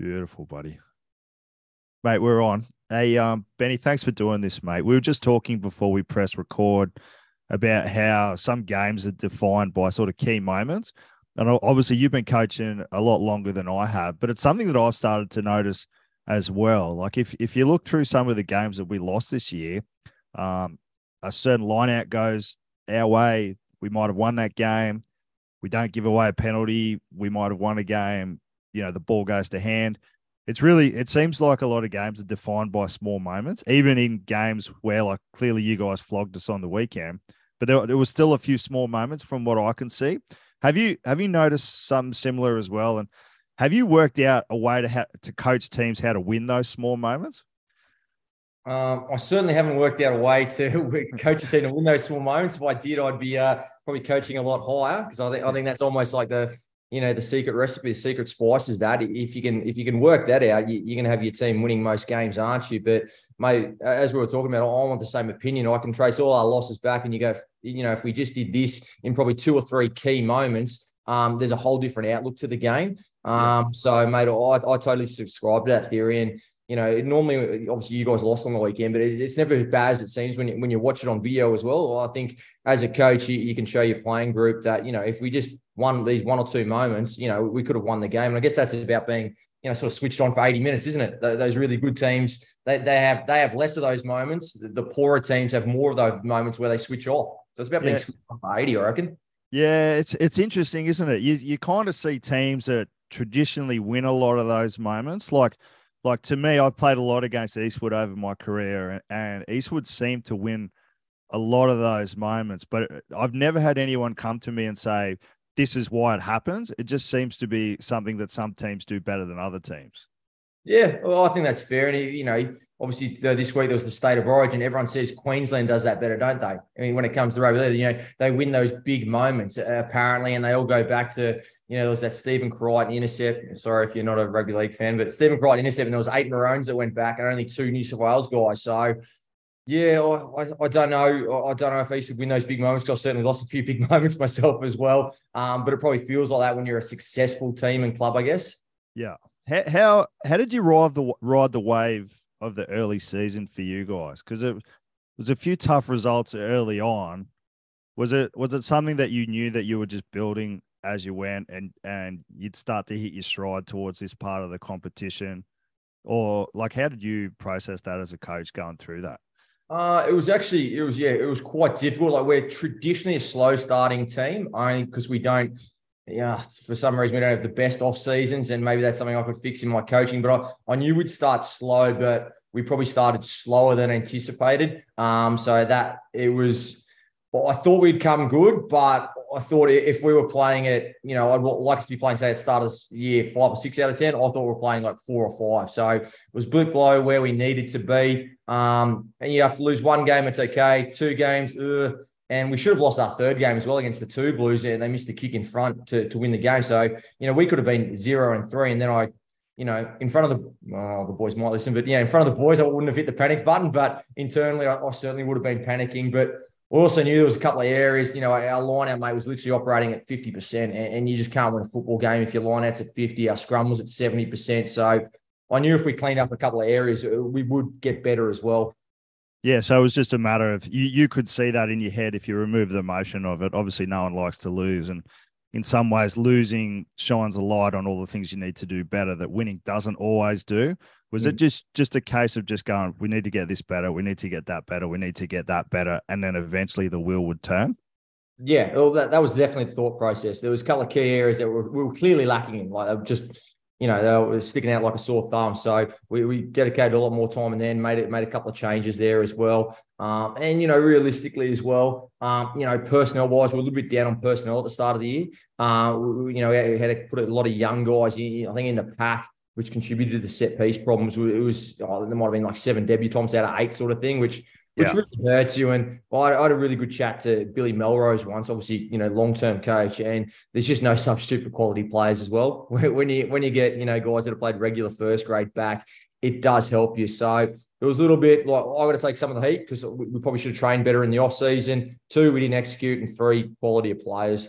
Beautiful, buddy. Mate, we're on. Hey, um, Benny, thanks for doing this, mate. We were just talking before we press record about how some games are defined by sort of key moments. And obviously, you've been coaching a lot longer than I have, but it's something that I've started to notice as well. Like if if you look through some of the games that we lost this year, um, a certain line out goes our way, we might have won that game. We don't give away a penalty, we might have won a game. You know, the ball goes to hand. It's really, it seems like a lot of games are defined by small moments, even in games where, like, clearly you guys flogged us on the weekend, but there, there was still a few small moments from what I can see. Have you have you noticed something similar as well? And have you worked out a way to ha- to coach teams how to win those small moments? Um, I certainly haven't worked out a way to coach a team to win those small moments. If I did, I'd be uh, probably coaching a lot higher because I think I think that's almost like the you know the secret recipe, the secret spice is that if you can if you can work that out, you, are going to have your team winning most games, aren't you? But mate, as we were talking about, I want the same opinion. I can trace all our losses back, and you go, you know, if we just did this in probably two or three key moments, um, there's a whole different outlook to the game. Um, so mate, I, I totally subscribe to that theory, and you know, it normally, obviously, you guys lost on the weekend, but it's never as bad as it seems when you, when you watch it on video as well. I think as a coach, you, you can show your playing group that, you know, if we just won these one or two moments, you know, we could have won the game. And I guess that's about being, you know, sort of switched on for 80 minutes, isn't it? Those really good teams, they, they have they have less of those moments. The poorer teams have more of those moments where they switch off. So it's about being yeah. switched on for 80, I reckon. Yeah, it's it's interesting, isn't it? You you kind of see teams that traditionally win a lot of those moments, like – like to me, I played a lot against Eastwood over my career, and Eastwood seemed to win a lot of those moments. But I've never had anyone come to me and say, "This is why it happens." It just seems to be something that some teams do better than other teams. Yeah, well, I think that's fair. And you know, obviously this week there was the state of origin. Everyone says Queensland does that better, don't they? I mean, when it comes to rugby league, you know, they win those big moments uh, apparently, and they all go back to you know there was that Stephen Crichton intercept. Sorry if you're not a rugby league fan, but Stephen Crichton intercept, and there was eight Maroons that went back, and only two New South Wales guys. So. Yeah, I, I don't know. I don't know if Eastwood win those big moments because I've certainly lost a few big moments myself as well. Um, but it probably feels like that when you're a successful team and club, I guess. Yeah, how how, how did you ride the ride the wave of the early season for you guys? Because it was a few tough results early on. Was it was it something that you knew that you were just building as you went, and and you'd start to hit your stride towards this part of the competition, or like how did you process that as a coach going through that? Uh, it was actually it was yeah it was quite difficult. Like we're traditionally a slow starting team, only because we don't yeah, for some reason we don't have the best off seasons, and maybe that's something I could fix in my coaching. But I, I knew we'd start slow, but we probably started slower than anticipated. Um, so that it was. Well, I thought we'd come good, but I thought if we were playing it, you know, I'd like us to be playing, say, at start of the year, five or six out of 10. I thought we were playing like four or five. So it was blip blow where we needed to be. Um, and you have to lose one game, it's okay. Two games, ugh. And we should have lost our third game as well against the two Blues, and they missed the kick in front to, to win the game. So, you know, we could have been zero and three. And then I, you know, in front of the, well, the boys might listen, but yeah, in front of the boys, I wouldn't have hit the panic button. But internally, I, I certainly would have been panicking. But we also knew there was a couple of areas, you know, our line out mate was literally operating at 50%, and, and you just can't win a football game if your line out's at 50. Our scrum was at 70%. So I knew if we cleaned up a couple of areas, uh, we would get better as well. Yeah, so it was just a matter of you, you could see that in your head if you remove the emotion of it. Obviously, no one likes to lose. And in some ways, losing shines a light on all the things you need to do better that winning doesn't always do. Was mm. it just just a case of just going, we need to get this better, we need to get that better, we need to get that better, and then eventually the wheel would turn? Yeah, well, that, that was definitely the thought process. There was a couple of key areas that were, we were clearly lacking in, like just you know, they were sticking out like a sore thumb. So we, we dedicated a lot more time and then made it made a couple of changes there as well. Um, and you know, realistically as well, um, you know, personnel wise, we're a little bit down on personnel at the start of the year. Uh, we, you know, we had to put a lot of young guys, in, I think, in the pack, which contributed to the set piece problems. It was oh, there might have been like seven debutants out of eight, sort of thing, which which yeah. really hurts you. And I, I, had a really good chat to Billy Melrose once, obviously, you know, long term coach, and there's just no substitute for quality players as well. When you when you get you know guys that have played regular first grade back, it does help you. So it was a little bit like I got to take some of the heat because we, we probably should have trained better in the off season. Two, we didn't execute, and three, quality of players.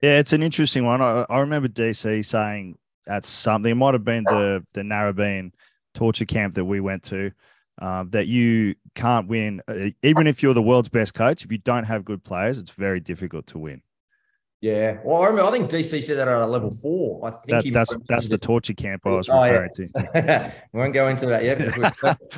Yeah, it's an interesting one. I, I remember DC saying that's something. It might have been the the Narrabeen torture camp that we went to. Uh, that you can't win, uh, even if you're the world's best coach. If you don't have good players, it's very difficult to win. Yeah, well, I, remember, I think DC said that at a level four. I think that, that's that's the torture camp I was oh, referring yeah. to. we won't go into that yet.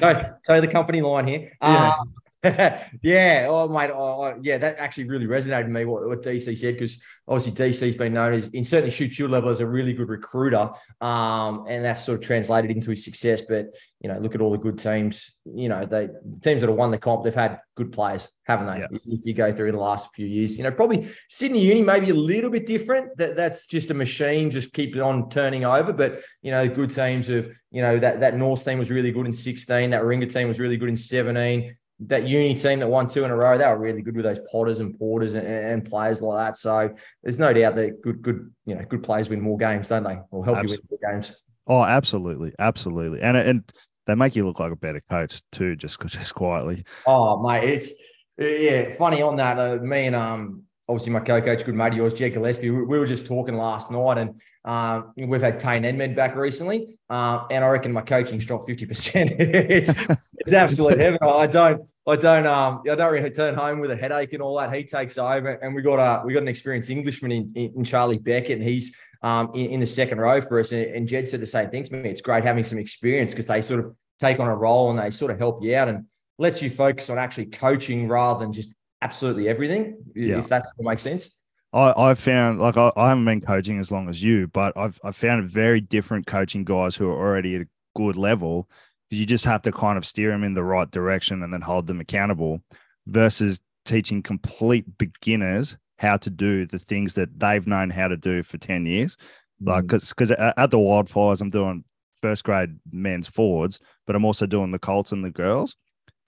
no, tell the company line here. Yeah. Um, yeah, oh mate, oh, yeah, that actually really resonated with me what, what DC said because obviously DC's been known as in certainly Shute Shield level as a really good recruiter, um, and that's sort of translated into his success. But you know, look at all the good teams. You know, they teams that have won the comp, they've had good players, haven't they? Yeah. If you go through the last few years, you know, probably Sydney Uni maybe a little bit different. That that's just a machine, just keep it on turning over. But you know, good teams of you know that that North team was really good in sixteen. That Ringer team was really good in seventeen that uni team that won two in a row, they were really good with those Potters and Porters and, and, players like that. So there's no doubt that good, good, you know, good players win more games, don't they? Or help absolutely. you win more games. Oh, absolutely, absolutely, and and they make you look like a better coach too, just just quietly. Oh, mate, it's yeah, funny on that. Uh, me and um, obviously my co-coach, good mate of yours, Jed Gillespie, we, we, were just talking last night, and um, we've had Tane Edmed back recently, uh, and I reckon my coaching's dropped fifty percent. it's it's absolute heaven. I don't. I don't um I don't return home with a headache and all that. He takes over, and we got a we got an experienced Englishman in, in Charlie Beckett, and he's um in, in the second row for us. And, and Jed said the same thing to me. It's great having some experience because they sort of take on a role and they sort of help you out and lets you focus on actually coaching rather than just absolutely everything. Yeah. If that makes sense. I, I've found like I, I haven't been coaching as long as you, but I've I've found very different coaching guys who are already at a good level because you just have to kind of steer them in the right direction and then hold them accountable versus teaching complete beginners how to do the things that they've known how to do for 10 years. Mm. Like, because because at the Wildfires, I'm doing first grade men's forwards, but I'm also doing the Colts and the girls.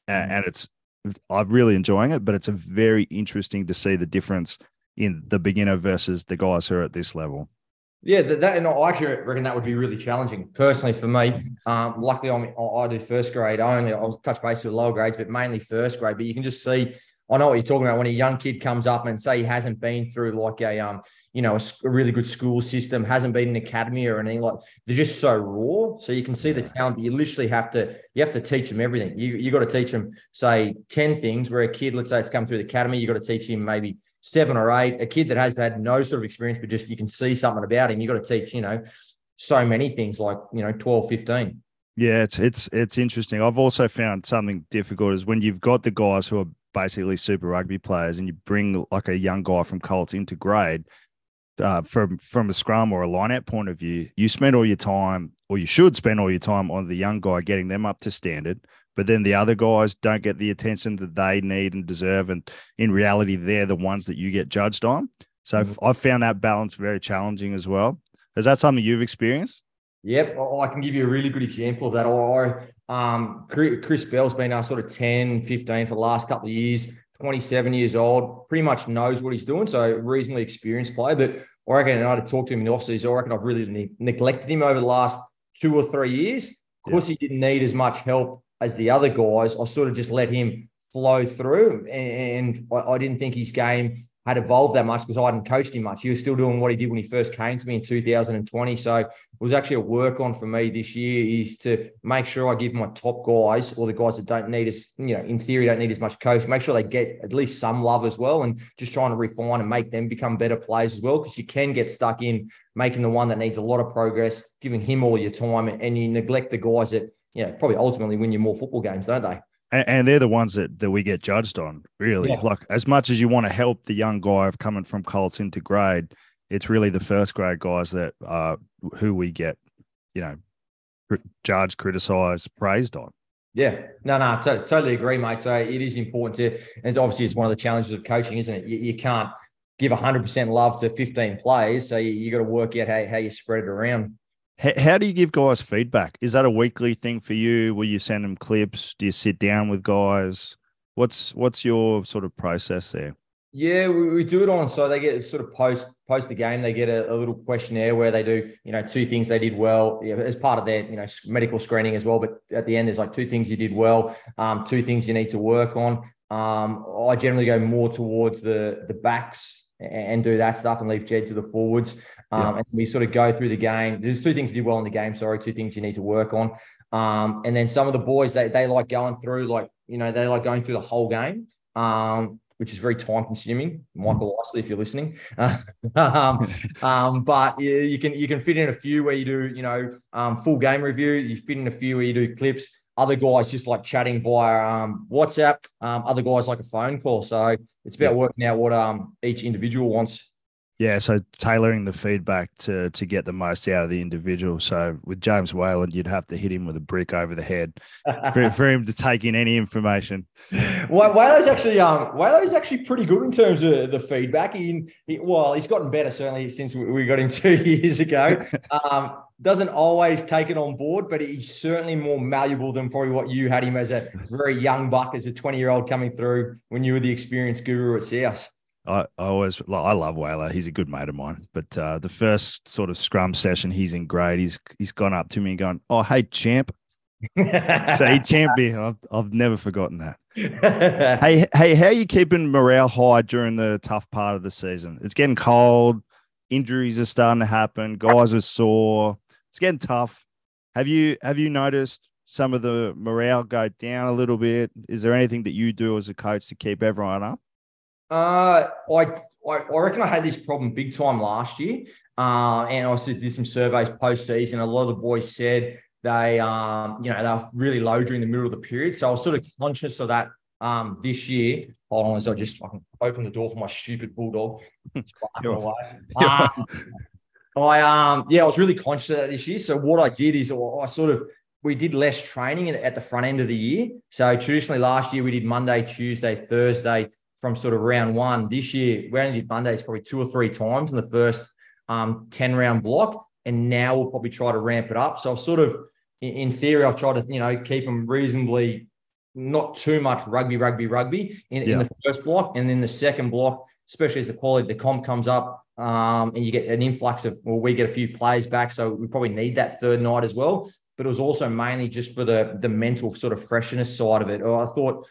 Mm. And it's, I'm really enjoying it, but it's a very interesting to see the difference in the beginner versus the guys who are at this level. Yeah, that, that, and I actually reckon that would be really challenging personally for me. Um, luckily, I'm, I do first grade only. I'll touch base with lower grades, but mainly first grade. But you can just see, I know what you're talking about when a young kid comes up and say he hasn't been through like a, um, you know, a, a really good school system, hasn't been an academy or anything like. They're just so raw, so you can see the talent. But you literally have to, you have to teach them everything. You you got to teach them, say, ten things. Where a kid, let's say, it's come through the academy, you got to teach him maybe seven or eight, a kid that has had no sort of experience, but just you can see something about him. You got to teach, you know, so many things like, you know, 12, 15. Yeah, it's it's it's interesting. I've also found something difficult is when you've got the guys who are basically super rugby players and you bring like a young guy from Colts into grade, uh, from from a scrum or a lineout point of view, you spend all your time, or you should spend all your time on the young guy, getting them up to standard, but then the other guys don't get the attention that they need and deserve. And in reality, they're the ones that you get judged on. So mm-hmm. I've found that balance very challenging as well. Is that something you've experienced? Yep, I can give you a really good example of that. I, um, Chris Bell's been our sort of 10, 15 for the last couple of years, 27 years old, pretty much knows what he's doing. So reasonably experienced player. But I reckon, and I had to talk to him in the offseason, I reckon I've really ne- neglected him over the last two or three years. Of course, he didn't need as much help as the other guys, I sort of just let him flow through. And I, I didn't think his game had evolved that much because I hadn't coached him much. He was still doing what he did when he first came to me in 2020. So it was actually a work on for me this year is to make sure I give my top guys or the guys that don't need as, you know, in theory, don't need as much coach, make sure they get at least some love as well and just trying to refine and make them become better players as well. Because you can get stuck in making the one that needs a lot of progress, giving him all your time and you neglect the guys that you know, probably ultimately win you more football games, don't they? And, and they're the ones that, that we get judged on, really. Yeah. Like as much as you want to help the young guy of coming from Colts into grade, it's really the first grade guys that uh who we get, you know, judged, criticized, praised on. Yeah, no, no, t- totally agree, mate. So it is important to, and obviously it's one of the challenges of coaching, isn't it? You, you can't give 100% love to 15 players. So you, you got to work out how, how you spread it around. How, do you give guys feedback? Is that a weekly thing for you? Will you send them clips? Do you sit down with guys? What's what's your sort of process there? Yeah, we, we do it on so they get sort of post post the game. They get a, a, little questionnaire where they do you know two things they did well yeah, as part of their you know medical screening as well. But at the end, there's like two things you did well, um, two things you need to work on. Um, I generally go more towards the the backs and do that stuff and leave Jed to the forwards. Um, yeah. And we sort of go through the game. There's two things you did well in the game. Sorry, two things you need to work on. Um, and then some of the boys they they like going through like you know they like going through the whole game. Um, which is very time consuming. Michael Isley, if you're listening, um, um, but you, you, can you can fit in a few where you do you know um, full game review. You fit in a few where you do clips. Other guys just like chatting via um, WhatsApp. Um, other guys like a phone call. So it's about working out what um, each individual wants. Yeah, so tailoring the feedback to to get the most out of the individual. So with James Whalen, you'd have to hit him with a brick over the head for, for him to take in any information. Well, Whale's actually um Whale's actually pretty good in terms of the feedback. He, he well, he's gotten better certainly since we got him two years ago. Um, doesn't always take it on board, but he's certainly more malleable than probably what you had him as a very young buck, as a 20 year old coming through when you were the experienced guru at South. I, I always I love Whaler. He's a good mate of mine. But uh, the first sort of scrum session, he's in grade. He's he's gone up to me and gone, "Oh, hey, champ." so he champed me. I've, I've never forgotten that. hey, hey, how are you keeping morale high during the tough part of the season? It's getting cold. Injuries are starting to happen. Guys are sore. It's getting tough. Have you have you noticed some of the morale go down a little bit? Is there anything that you do as a coach to keep everyone up? Uh, I, I, reckon I had this problem big time last year. Uh, and I also did some surveys post season. A lot of the boys said they, um, you know, they were really low during the middle of the period. So I was sort of conscious of that um, this year. Hold on, as I just fucking open the door for my stupid bulldog. Um, I um yeah, I was really conscious of that this year. So what I did is I sort of we did less training at the front end of the year. So traditionally last year we did Monday, Tuesday, Thursday, from sort of round one. This year, we only did Mondays probably two or three times in the first um, 10 round block. And now we'll probably try to ramp it up. So I've sort of, in theory, I've tried to, you know, keep them reasonably not too much rugby, rugby, rugby in, yeah. in the first block. And then the second block, especially as the quality of the comp comes up um, and you get an influx of, well, we get a few plays back. So we probably need that third night as well. But it was also mainly just for the, the mental sort of freshness side of it. Or I thought,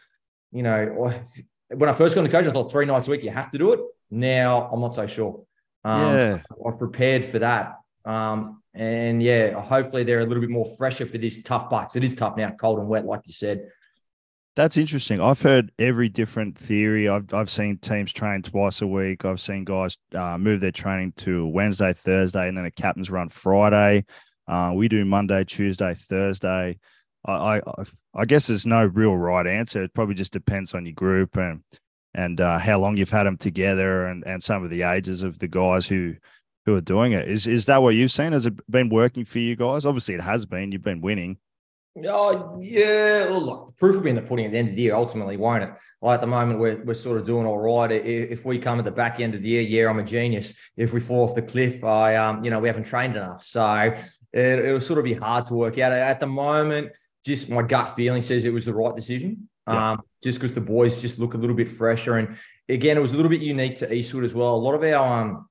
you know, when I first got into coaching, I thought three nights a week you have to do it. Now I'm not so sure. Um, yeah, I've prepared for that. Um, and yeah, hopefully they're a little bit more fresher for this tough bucks. It is tough now, cold and wet, like you said. That's interesting. I've heard every different theory. I've I've seen teams train twice a week. I've seen guys uh, move their training to Wednesday, Thursday, and then a captain's run Friday. Uh, we do Monday, Tuesday, Thursday. I, I, I guess there's no real right answer. It probably just depends on your group and and uh, how long you've had them together and and some of the ages of the guys who who are doing it. Is is that what you've seen? Has it been working for you guys? Obviously, it has been. You've been winning. Oh yeah, well, look, proof will be in the pudding at the end of the year. Ultimately, won't it? Like at the moment, we're we're sort of doing all right. If we come at the back end of the year, yeah, I'm a genius. If we fall off the cliff, I um, you know, we haven't trained enough, so it, it'll sort of be hard to work out. At the moment, just my gut feeling says it was the right decision. Yeah. Um, just because the boys just look a little bit fresher. And again, it was a little bit unique to Eastwood as well. A lot of our um,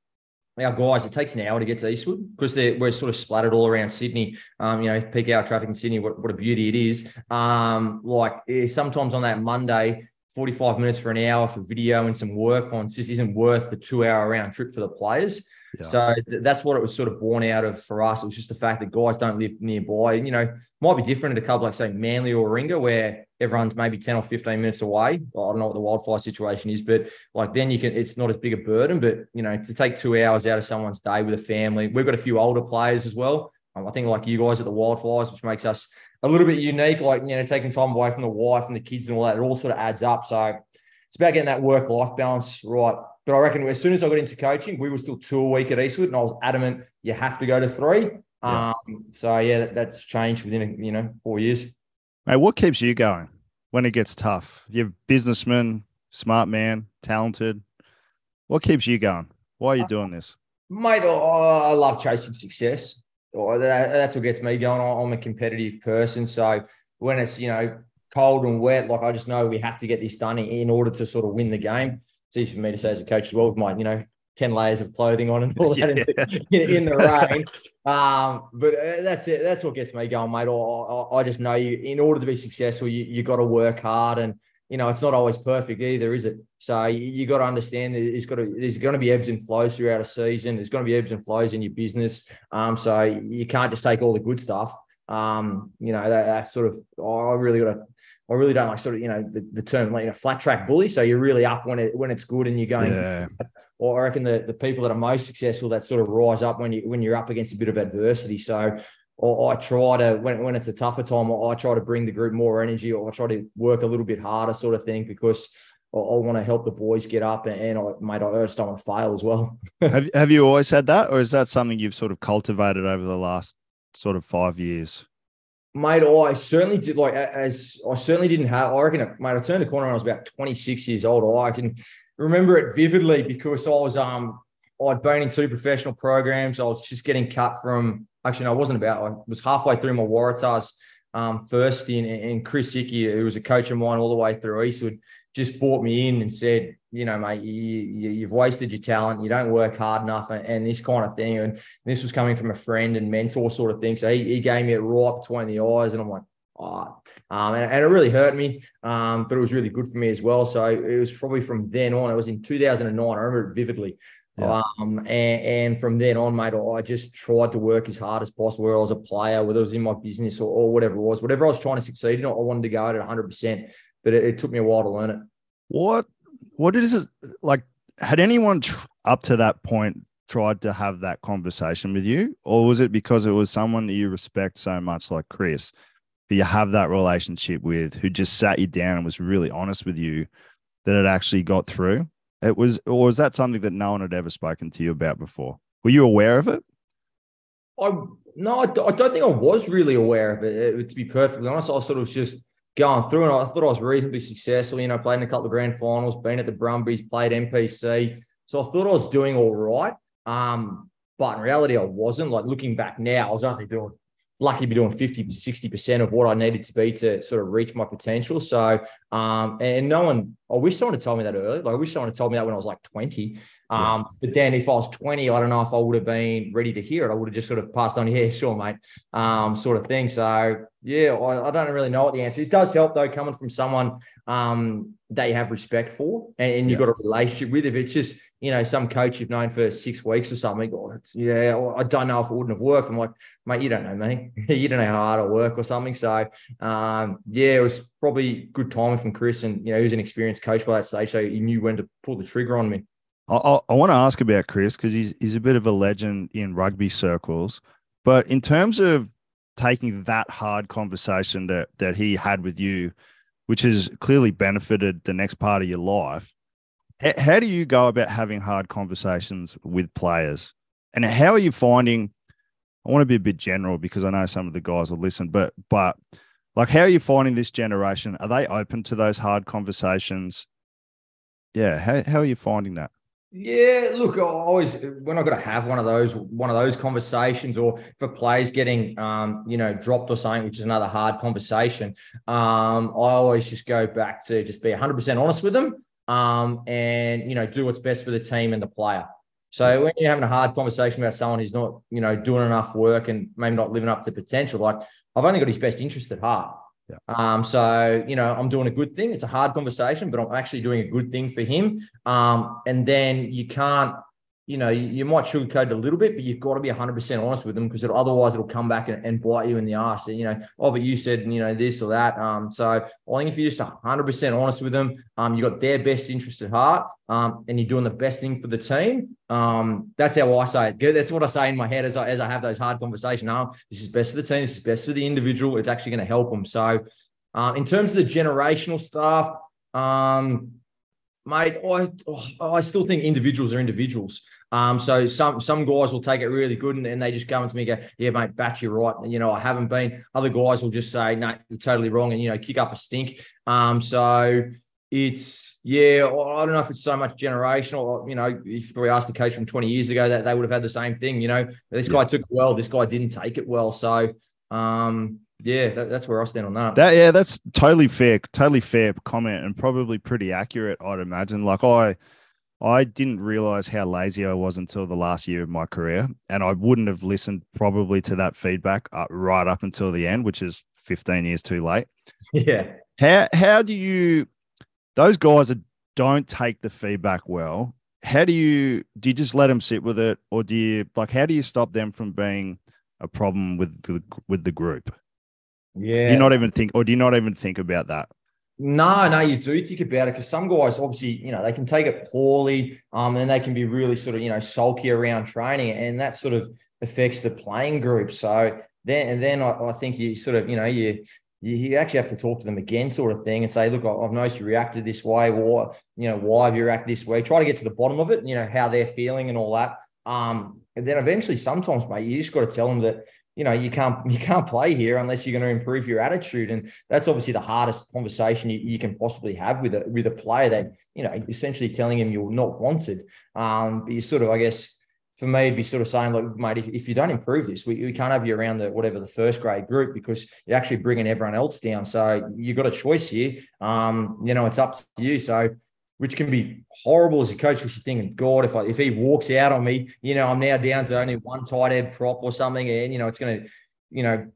our guys, it takes an hour to get to Eastwood because we're sort of splattered all around Sydney. Um, you know, peak hour traffic in Sydney, what, what a beauty it is. Um, like eh, sometimes on that Monday, 45 minutes for an hour for video and some work on just isn't worth the two hour round trip for the players. Yeah. So that's what it was sort of born out of for us. It was just the fact that guys don't live nearby. And, you know, might be different at a club like say Manly or Warringah where everyone's maybe 10 or 15 minutes away. I don't know what the wildfire situation is, but like then you can it's not as big a burden. But you know, to take two hours out of someone's day with a family, we've got a few older players as well. Um, I think like you guys at the wildfires, which makes us a little bit unique, like you know, taking time away from the wife and the kids and all that, it all sort of adds up. So it's about getting that work life balance right. But I reckon as soon as I got into coaching, we were still two a week at Eastwood, and I was adamant you have to go to three. Yeah. Um, so yeah, that, that's changed within you know four years. Mate, what keeps you going when it gets tough? You're a businessman, smart man, talented. What keeps you going? Why are you doing this? Mate, I love chasing success. That's what gets me going. I'm a competitive person. So when it's, you know, cold and wet, like I just know we have to get this done in order to sort of win the game it's easy for me to say as a coach as well with my, you know, 10 layers of clothing on and all that yeah. in, in, the rain. Um, but uh, that's it. That's what gets me going, mate. I, I, I, just know you, in order to be successful, you, you got to work hard. And you know, it's not always perfect either, is it? So you, got to understand that there's got to there's going to be ebbs and flows throughout a season. There's going to be ebbs and flows in your business. Um, so you can't just take all the good stuff. Um, you know, that, that's sort of oh, I really got to. I really don't like sort of you know the, the term like you know flat track bully. So you're really up when it when it's good and you're going. Yeah. Or I reckon the, the people that are most successful that sort of rise up when you when you're up against a bit of adversity. So or I try to when, when it's a tougher time, or I try to bring the group more energy, or I try to work a little bit harder, sort of thing, because I, I want to help the boys get up, and, and I, mate, I just don't want to fail as well. have Have you always had that, or is that something you've sort of cultivated over the last sort of five years? Mate, I certainly did. Like as I certainly didn't have. I reckon, mate, I turned the corner when I was about 26 years old. I can remember it vividly because I was um I'd been in two professional programs. I was just getting cut from actually, no, I wasn't about, I was halfway through my Waratahs um, first in, and Chris Hickey, who was a coach of mine all the way through Eastwood, just brought me in and said, you know, mate, you, have wasted your talent. You don't work hard enough and, and, this kind of thing. And this was coming from a friend and mentor sort of thing. So he, he gave me it right between the eyes and I'm like, oh, um, and, and, it really hurt me, um, but it was really good for me as well. So it was probably from then on. It was in 2009. I remember it vividly. Yeah. Um, and, and, from then on, mate, I just tried to work as hard as possible, whether I was a player, whether it was in my business or, or whatever it was, whatever I was trying to succeed in, I wanted to go at it 100%. But it, it took me a while to learn it. What, what is it like? Had anyone tr- up to that point tried to have that conversation with you? Or was it because it was someone that you respect so much, like Chris, who you have that relationship with, who just sat you down and was really honest with you that it actually got through? It was, or was that something that no one had ever spoken to you about before? Were you aware of it? I no, I, don't think I was really aware of it. it. To be perfectly honest, I sort of just going through, and I thought I was reasonably successful. You know, played in a couple of grand finals, been at the Brumbies, played NPC, so I thought I was doing all right. Um, but in reality, I wasn't. Like looking back now, I was only doing lucky to be doing 50 to 60% of what I needed to be to sort of reach my potential. So, um, and no one, I wish someone had told me that early. Like, I wish someone had told me that when I was like 20. Um. But then if I was 20, I don't know if I would have been ready to hear it. I would have just sort of passed on, yeah, sure, mate, um, sort of thing. So, yeah, I, I, don't really know what the answer. It does help though, coming from someone um, that you have respect for and, and you've yeah. got a relationship with. If it's just you know some coach you've known for six weeks or something, or yeah, I don't know if it wouldn't have worked. I'm like, mate, you don't know me. you don't know how hard I work or something. So um, yeah, it was probably good timing from Chris, and you know he was an experienced coach by that stage, so he knew when to pull the trigger on me. I, I want to ask about Chris because he's he's a bit of a legend in rugby circles. But in terms of taking that hard conversation that that he had with you, which has clearly benefited the next part of your life, how, how do you go about having hard conversations with players? And how are you finding? I want to be a bit general because I know some of the guys will listen, but but like how are you finding this generation? Are they open to those hard conversations? Yeah, how how are you finding that? Yeah, look, I always when I got to have one of those one of those conversations, or for players getting um, you know dropped or something, which is another hard conversation. Um, I always just go back to just be 100 percent honest with them, um, and you know do what's best for the team and the player. So when you're having a hard conversation about someone who's not you know doing enough work and maybe not living up to potential, like I've only got his best interest at heart. Yeah. Um, so you know, I'm doing a good thing. It's a hard conversation, but I'm actually doing a good thing for him. Um, and then you can't you know, you, you, might sugarcoat it a little bit, but you've got to be 100% honest with them because it, otherwise it'll come back and, and, bite you in the ass. You know, oh, but you said, you know, this or that. Um, so I think if you're just 100% honest with them, um, you got their best interest at heart, um, and you're doing the best thing for the team. Um, that's how I say it. That's what I say in my head as I, as I have those hard conversations. Oh, this is best for the team. This is best for the individual. It's actually going to help them. So, uh, in terms of the generational stuff, um, mate, I I still think individuals are individuals. Um, so some some guys will take it really good and, and they just come into me and go, yeah, mate, batch, you're right. You know, I haven't been. Other guys will just say, no, you're totally wrong, and you know, kick up a stink. Um, so it's yeah, I don't know if it's so much generational. You know, if you probably asked the coach from 20 years ago that they would have had the same thing. You know, this guy took it well, this guy didn't take it well. So um, yeah, that, that's where I stand on that. That yeah, that's totally fair, totally fair comment, and probably pretty accurate. I'd imagine. Like I I didn't realize how lazy I was until the last year of my career. And I wouldn't have listened probably to that feedback uh, right up until the end, which is 15 years too late. Yeah. How, how do you, those guys that don't take the feedback well, how do you do you just let them sit with it or do you like how do you stop them from being a problem with the with the group? Yeah. Do you not even think or do you not even think about that? No, no, you do think about it because some guys obviously, you know, they can take it poorly, um, and they can be really sort of, you know, sulky around training, and that sort of affects the playing group. So then, and then I, I think you sort of, you know, you you actually have to talk to them again, sort of thing, and say, look, I've noticed you reacted this way, or you know, why have you reacted this way? Try to get to the bottom of it, you know, how they're feeling and all that. Um, and then eventually, sometimes, mate, you just got to tell them that you know you can't you can't play here unless you're going to improve your attitude and that's obviously the hardest conversation you, you, can possibly have with a with a player that you know essentially telling him you're not wanted um but you sort of i guess for me, it'd be sort of saying, look, mate, if, if you don't improve this, we, we can't have you around the whatever the first grade group because you're actually bringing everyone else down. So you've got a choice here. Um, you know, it's up to you. So which can be horrible as a coach because you're thinking, God, if I if he walks out on me, you know, I'm now down to only one tight end prop or something, and you know, it's going to, you know,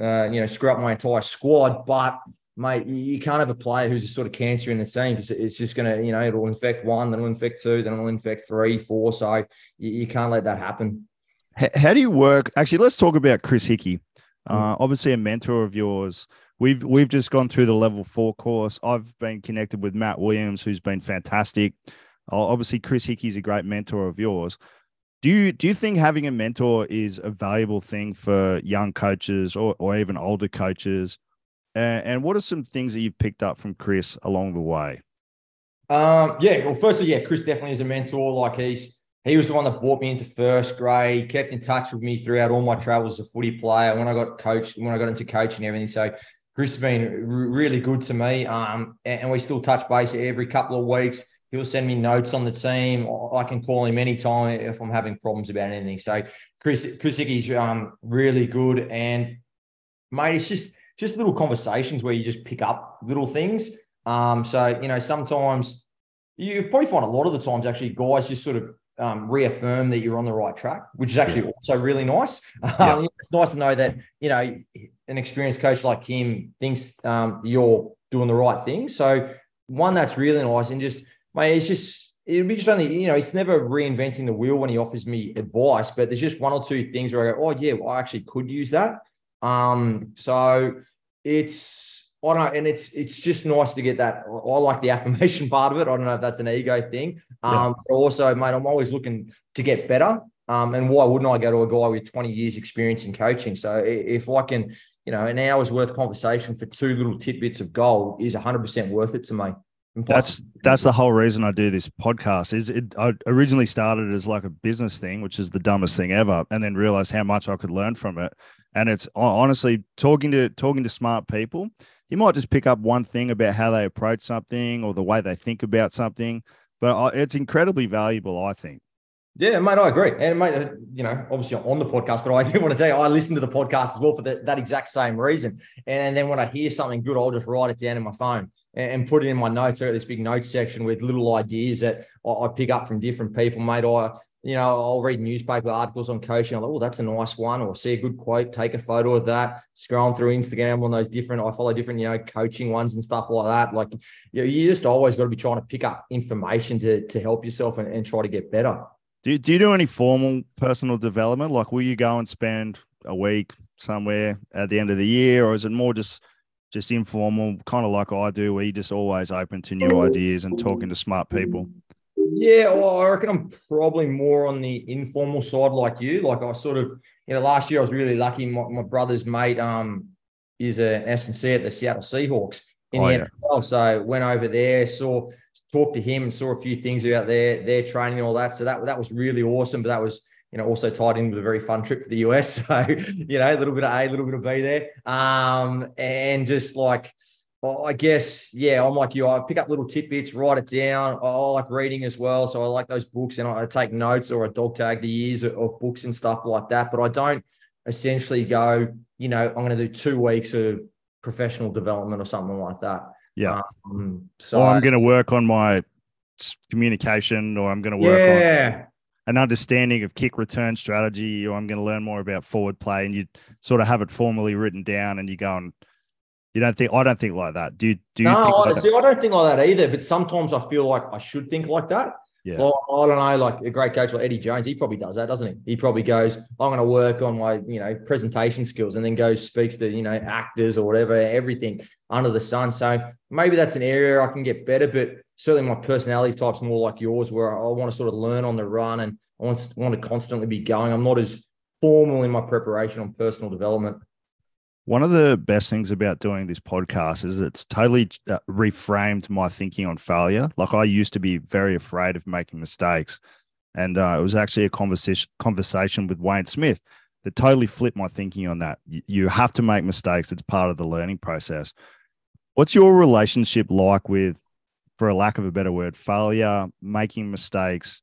uh, you know, screw up my entire squad. But mate, you can't have a player who's a sort of cancer in the team because it's just going to, you know, it'll infect one, then it'll infect two, then it'll infect three, four. So you, you can't let that happen. How do you work? Actually, let's talk about Chris Hickey. Hmm. Uh, obviously, a mentor of yours. We've we've just gone through the level four course. I've been connected with Matt Williams, who's been fantastic. Obviously, Chris Hickey's a great mentor of yours. Do you do you think having a mentor is a valuable thing for young coaches or, or even older coaches? And, and what are some things that you've picked up from Chris along the way? Um, yeah, well, firstly, yeah, Chris definitely is a mentor. Like he's he was the one that brought me into first grade, kept in touch with me throughout all my travels as a footy player. When I got coached, when I got into coaching and everything. So Chris has been really good to me. Um, and, we still touch base every couple of weeks. He'll send me notes on the team. I can call him anytime if I'm having problems about anything. So Chris, Hickey's um, really good. And mate, it's just just little conversations where you just pick up little things. Um, so you know, sometimes you probably find a lot of the times actually guys just sort of um, reaffirm that you're on the right track, which is actually also really nice. Yeah. Um, it's nice to know that you know an experienced coach like him thinks um, you're doing the right thing. So one that's really nice, and just mate, it's just it'd be just only you know it's never reinventing the wheel when he offers me advice, but there's just one or two things where I go, oh yeah, well, I actually could use that. Um, so it's I don't know, and it's it's just nice to get that. I like the affirmation part of it. I don't know if that's an ego thing. Um, yeah. but also, mate, I'm always looking to get better. Um, and why wouldn't I go to a guy with 20 years experience in coaching? So if I can, you know, an hour's worth conversation for two little tidbits of gold is 100% worth it to me. That's that's the whole reason I do this podcast. Is it I originally started as like a business thing, which is the dumbest thing ever, and then realized how much I could learn from it. And it's honestly talking to talking to smart people. You might just pick up one thing about how they approach something or the way they think about something, but it's incredibly valuable, I think. Yeah, mate, I agree. And mate, uh, you know, obviously on the podcast, but I do want to tell you, I listen to the podcast as well for the, that exact same reason. And then when I hear something good, I'll just write it down in my phone and put it in my notes. Got this big notes section with little ideas that I pick up from different people, mate. I, you know, I'll read newspaper articles on coaching. I'm like, oh, that's a nice one. Or see a good quote, take a photo of that. Scrolling through Instagram on those different, I follow different, you know, coaching ones and stuff like that. Like, you, know, you just always got to be trying to pick up information to, to help yourself and, and try to get better. Do you, do you do any formal personal development? Like, will you go and spend a week somewhere at the end of the year, or is it more just just informal, kind of like I do, where you're just always open to new ideas and talking to smart people? Yeah, well, I reckon I'm probably more on the informal side, like you. Like I sort of, you know, last year I was really lucky. My, my brother's mate um is an S&C at the Seattle Seahawks in oh, the yeah. NFL, so went over there, saw talked to him and saw a few things about their their training and all that. So that that was really awesome. But that was you know also tied in with a very fun trip to the US. So you know a little bit of A, a little bit of B there, um, and just like. I guess, yeah, I'm like you. I pick up little tidbits, write it down. I like reading as well. So I like those books and I take notes or I dog tag the years of books and stuff like that. But I don't essentially go, you know, I'm going to do two weeks of professional development or something like that. Yeah. Um, so or I'm going to work on my communication, or I'm going to work yeah. on an understanding of kick return strategy, or I'm going to learn more about forward play. And you sort of have it formally written down, and you go and You don't think I don't think like that. Do you do you no, think I, like see, I don't think like that either. But sometimes I feel like I should think like that. Yeah. Well, I don't know, like a great coach like Eddie Jones, he probably does that, doesn't he? He probably goes, I'm going to work on my, you know, presentation skills and then goes, speaks to, you know, actors or whatever, everything under the sun. So maybe that's an area I can get better, but certainly my personality type's more like yours, where I want to sort of learn on the run and I want to, want to constantly be going. I'm not as formal in my preparation on personal development. One of the best things about doing this podcast is it's totally uh, reframed my thinking on failure. Like I used to be very afraid of making mistakes, and uh, it was actually a conversation conversation with Wayne Smith that totally flipped my thinking on that. You, you have to make mistakes; it's part of the learning process. What's your relationship like with, for a lack of a better word, failure, making mistakes?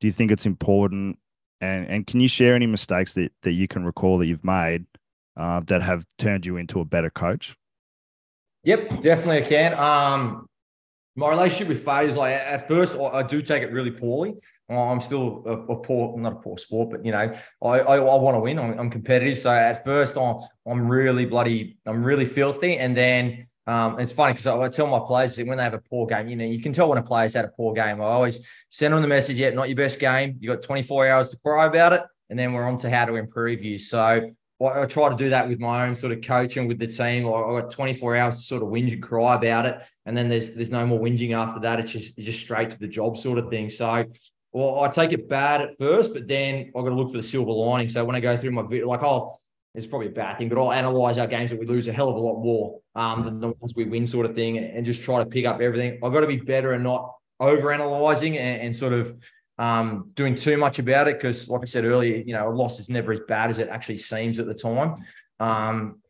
Do you think it's important? And and can you share any mistakes that that you can recall that you've made? Uh, that have turned you into a better coach? Yep, definitely I can. Um, my relationship with failure is like at first I do take it really poorly. I'm still a, a, poor, not a poor sport, but you know, I I, I want to win. I'm, I'm, competitive, so at first I'm I'm really bloody, I'm really filthy, and then um, it's funny because I, I, tell my players that when they have a poor game, you know, you can tell when a player's had a poor game. I always send them the message, yeah, not your best game. You got 24 hours to cry about it, and then we're on to how to improve you. So I try to do that with my own sort of coaching with the team. I got 24 hours to sort of whinge and cry about it, and then there's there's no more whinging after that. It's just it's just straight to the job sort of thing. So, well, I take it bad at first, but then I've got to look for the silver lining. So when I go through my video, like I'll it's probably a bad thing, but I'll analyze our games that we lose a hell of a lot more um, than the ones we win, sort of thing, and just try to pick up everything. I've got to be better and not over analyzing and, and sort of um, doing too much about it because, like I said earlier, you know, a loss is never as bad as it actually seems at the time. Um,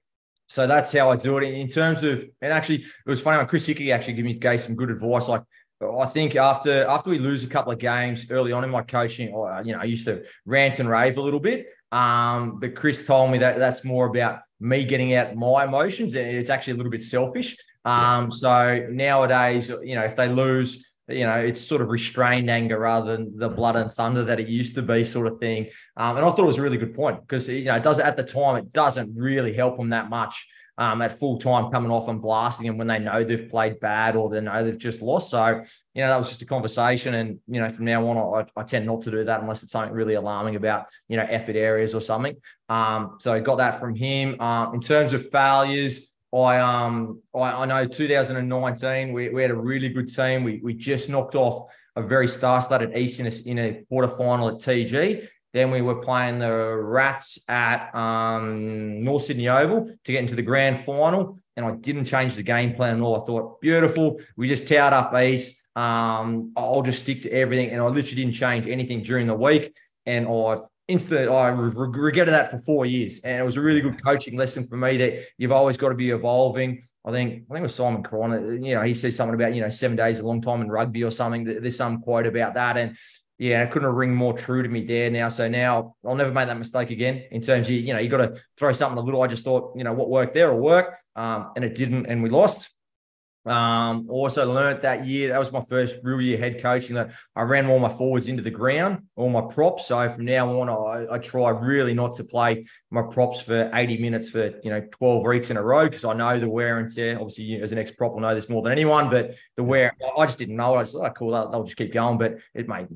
so that's how I do it. In terms of, and actually, it was funny when Chris Hickey actually gave me gave some good advice. Like, I think after after we lose a couple of games early on in my coaching, you know, I used to rant and rave a little bit. Um, but Chris told me that that's more about me getting out my emotions. It's actually a little bit selfish. Um, so nowadays, you know, if they lose you know, it's sort of restrained anger rather than the blood and thunder that it used to be, sort of thing. Um, and I thought it was a really good point because you know it does at the time it doesn't really help them that much um, at full time coming off and blasting them when they know they've played bad or they know they've just lost. So you know that was just a conversation, and you know from now on I, I tend not to do that unless it's something really alarming about you know effort areas or something. Um, so I got that from him. Um, in terms of failures. I um I, I know 2019 we, we had a really good team. We we just knocked off a very star-studded East in a, in a quarterfinal at TG. Then we were playing the Rats at um, North Sydney Oval to get into the grand final. And I didn't change the game plan at all. I thought, beautiful. We just towed up East. Um, I'll just stick to everything. And I literally didn't change anything during the week. And I've instant I regretted that for four years, and it was a really good coaching lesson for me that you've always got to be evolving. I think I think it was Simon Cron. You know, he says something about you know seven days a long time in rugby or something. There's some quote about that, and yeah, it couldn't ring more true to me there now. So now I'll never make that mistake again. In terms of you know, you got to throw something a little. I just thought you know what worked there will work, um, and it didn't, and we lost. Um, also learned that year, that was my first real year head coaching that I ran all my forwards into the ground, all my props. So from now on, I, I try really not to play my props for 80 minutes for, you know, 12 weeks in a row because I know the wear and tear. Obviously, you, as an ex prop will know this more than anyone, but the wear, I just didn't know. I just thought, oh, cool, they'll, they'll just keep going. But it made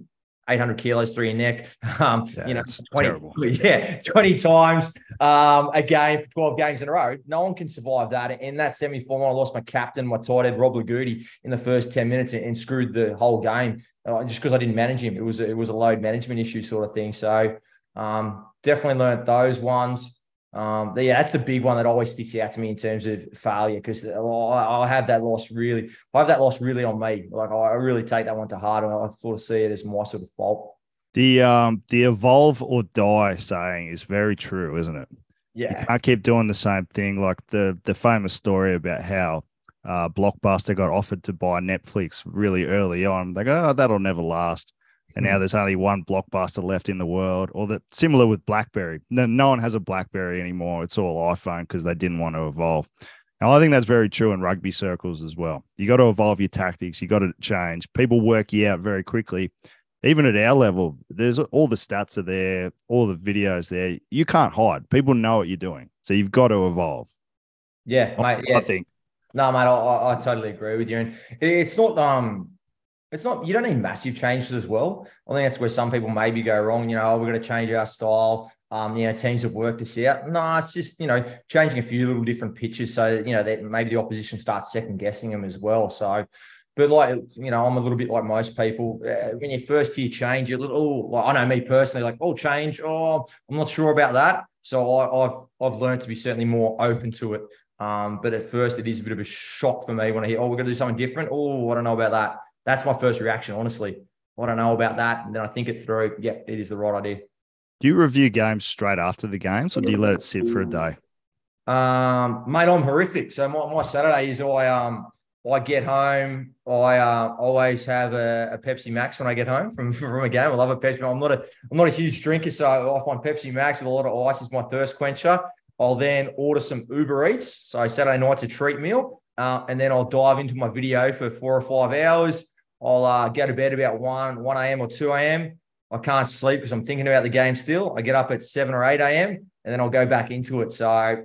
800 kilos through your neck. Um, yeah, you know, 20, yeah, 20 times um, a game for 12 games in a row. No one can survive that. In that semi final, I lost my captain, my tight end, Rob Lagudi, in the first 10 minutes and, screwed the whole game uh, just because I didn't manage him. It was, it was a load management issue sort of thing. So um, definitely learned those ones. Um, yeah, that's the big one that always sticks out to me in terms of failure because I have that loss really, I have that loss really on me. Like I really take that one to heart, and I sort of see it as my sort of fault. The um the evolve or die saying is very true, isn't it? Yeah, I keep doing the same thing. Like the the famous story about how uh, Blockbuster got offered to buy Netflix really early on. They go, oh, that'll never last and now hmm. there's only one blockbuster left in the world or that similar with blackberry no, no one has a blackberry anymore it's all iphone because they didn't want to evolve and i think that's very true in rugby circles as well you got to evolve your tactics you got to change people work you out very quickly even at our level there's all the stats are there all the videos there you can't hide people know what you're doing so you've got to evolve Yeah, mate. Yeah. I think. No, mate, I, I totally agree with you. And it's not um it's not you don't need massive changes as well. I think that's where some people maybe go wrong. You know, oh, we're going to change our style. Um, you know, teams have worked this out. No, it's just you know changing a few little different pitches so you know that maybe the opposition starts second guessing them as well. So, but like you know, I'm a little bit like most people. Uh, when you first hear change, you're a little. Oh, I know me personally, like oh change. Oh, I'm not sure about that. So I, I've I've learned to be certainly more open to it. Um, but at first, it is a bit of a shock for me when I hear, oh, we're going to do something different. Oh, I don't know about that. That's my first reaction, honestly. I don't know about that. And then I think it through. Yeah, it is the right idea. Do you review games straight after the games or do you let it sit for a day? Um, mate, I'm horrific. So my, my Saturday is I um I get home. I uh, always have a, a, Pepsi Max when I get home from, from a game. I love a Pepsi. I'm not a I'm not a huge drinker, so I find Pepsi Max with a lot of ice is my thirst quencher. I'll then order some Uber Eats. So Saturday night's a treat meal. Uh, and then I'll dive into my video for four or five hours. I'll uh, go to bed about 1, 1 a.m. or 2 a.m. I can't sleep because I'm thinking about the game still. I get up at 7 or 8 a.m. and then I'll go back into it. So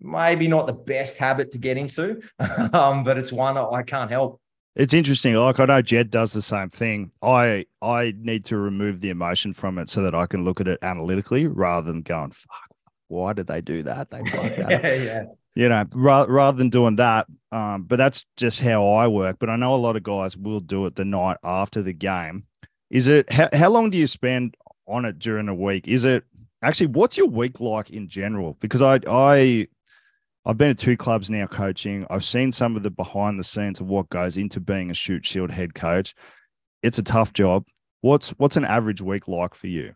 maybe not the best habit to get into, um, but it's one I can't help. It's interesting. Like I know Jed does the same thing. I I need to remove the emotion from it so that I can look at it analytically rather than going, fuck, why did they do that? They that. yeah you know, ra- rather than doing that. Um, but that's just how I work. But I know a lot of guys will do it the night after the game. Is it how, how long do you spend on it during a week? Is it actually what's your week like in general? Because I I I've been at two clubs now coaching. I've seen some of the behind the scenes of what goes into being a Shute Shield head coach. It's a tough job. What's what's an average week like for you?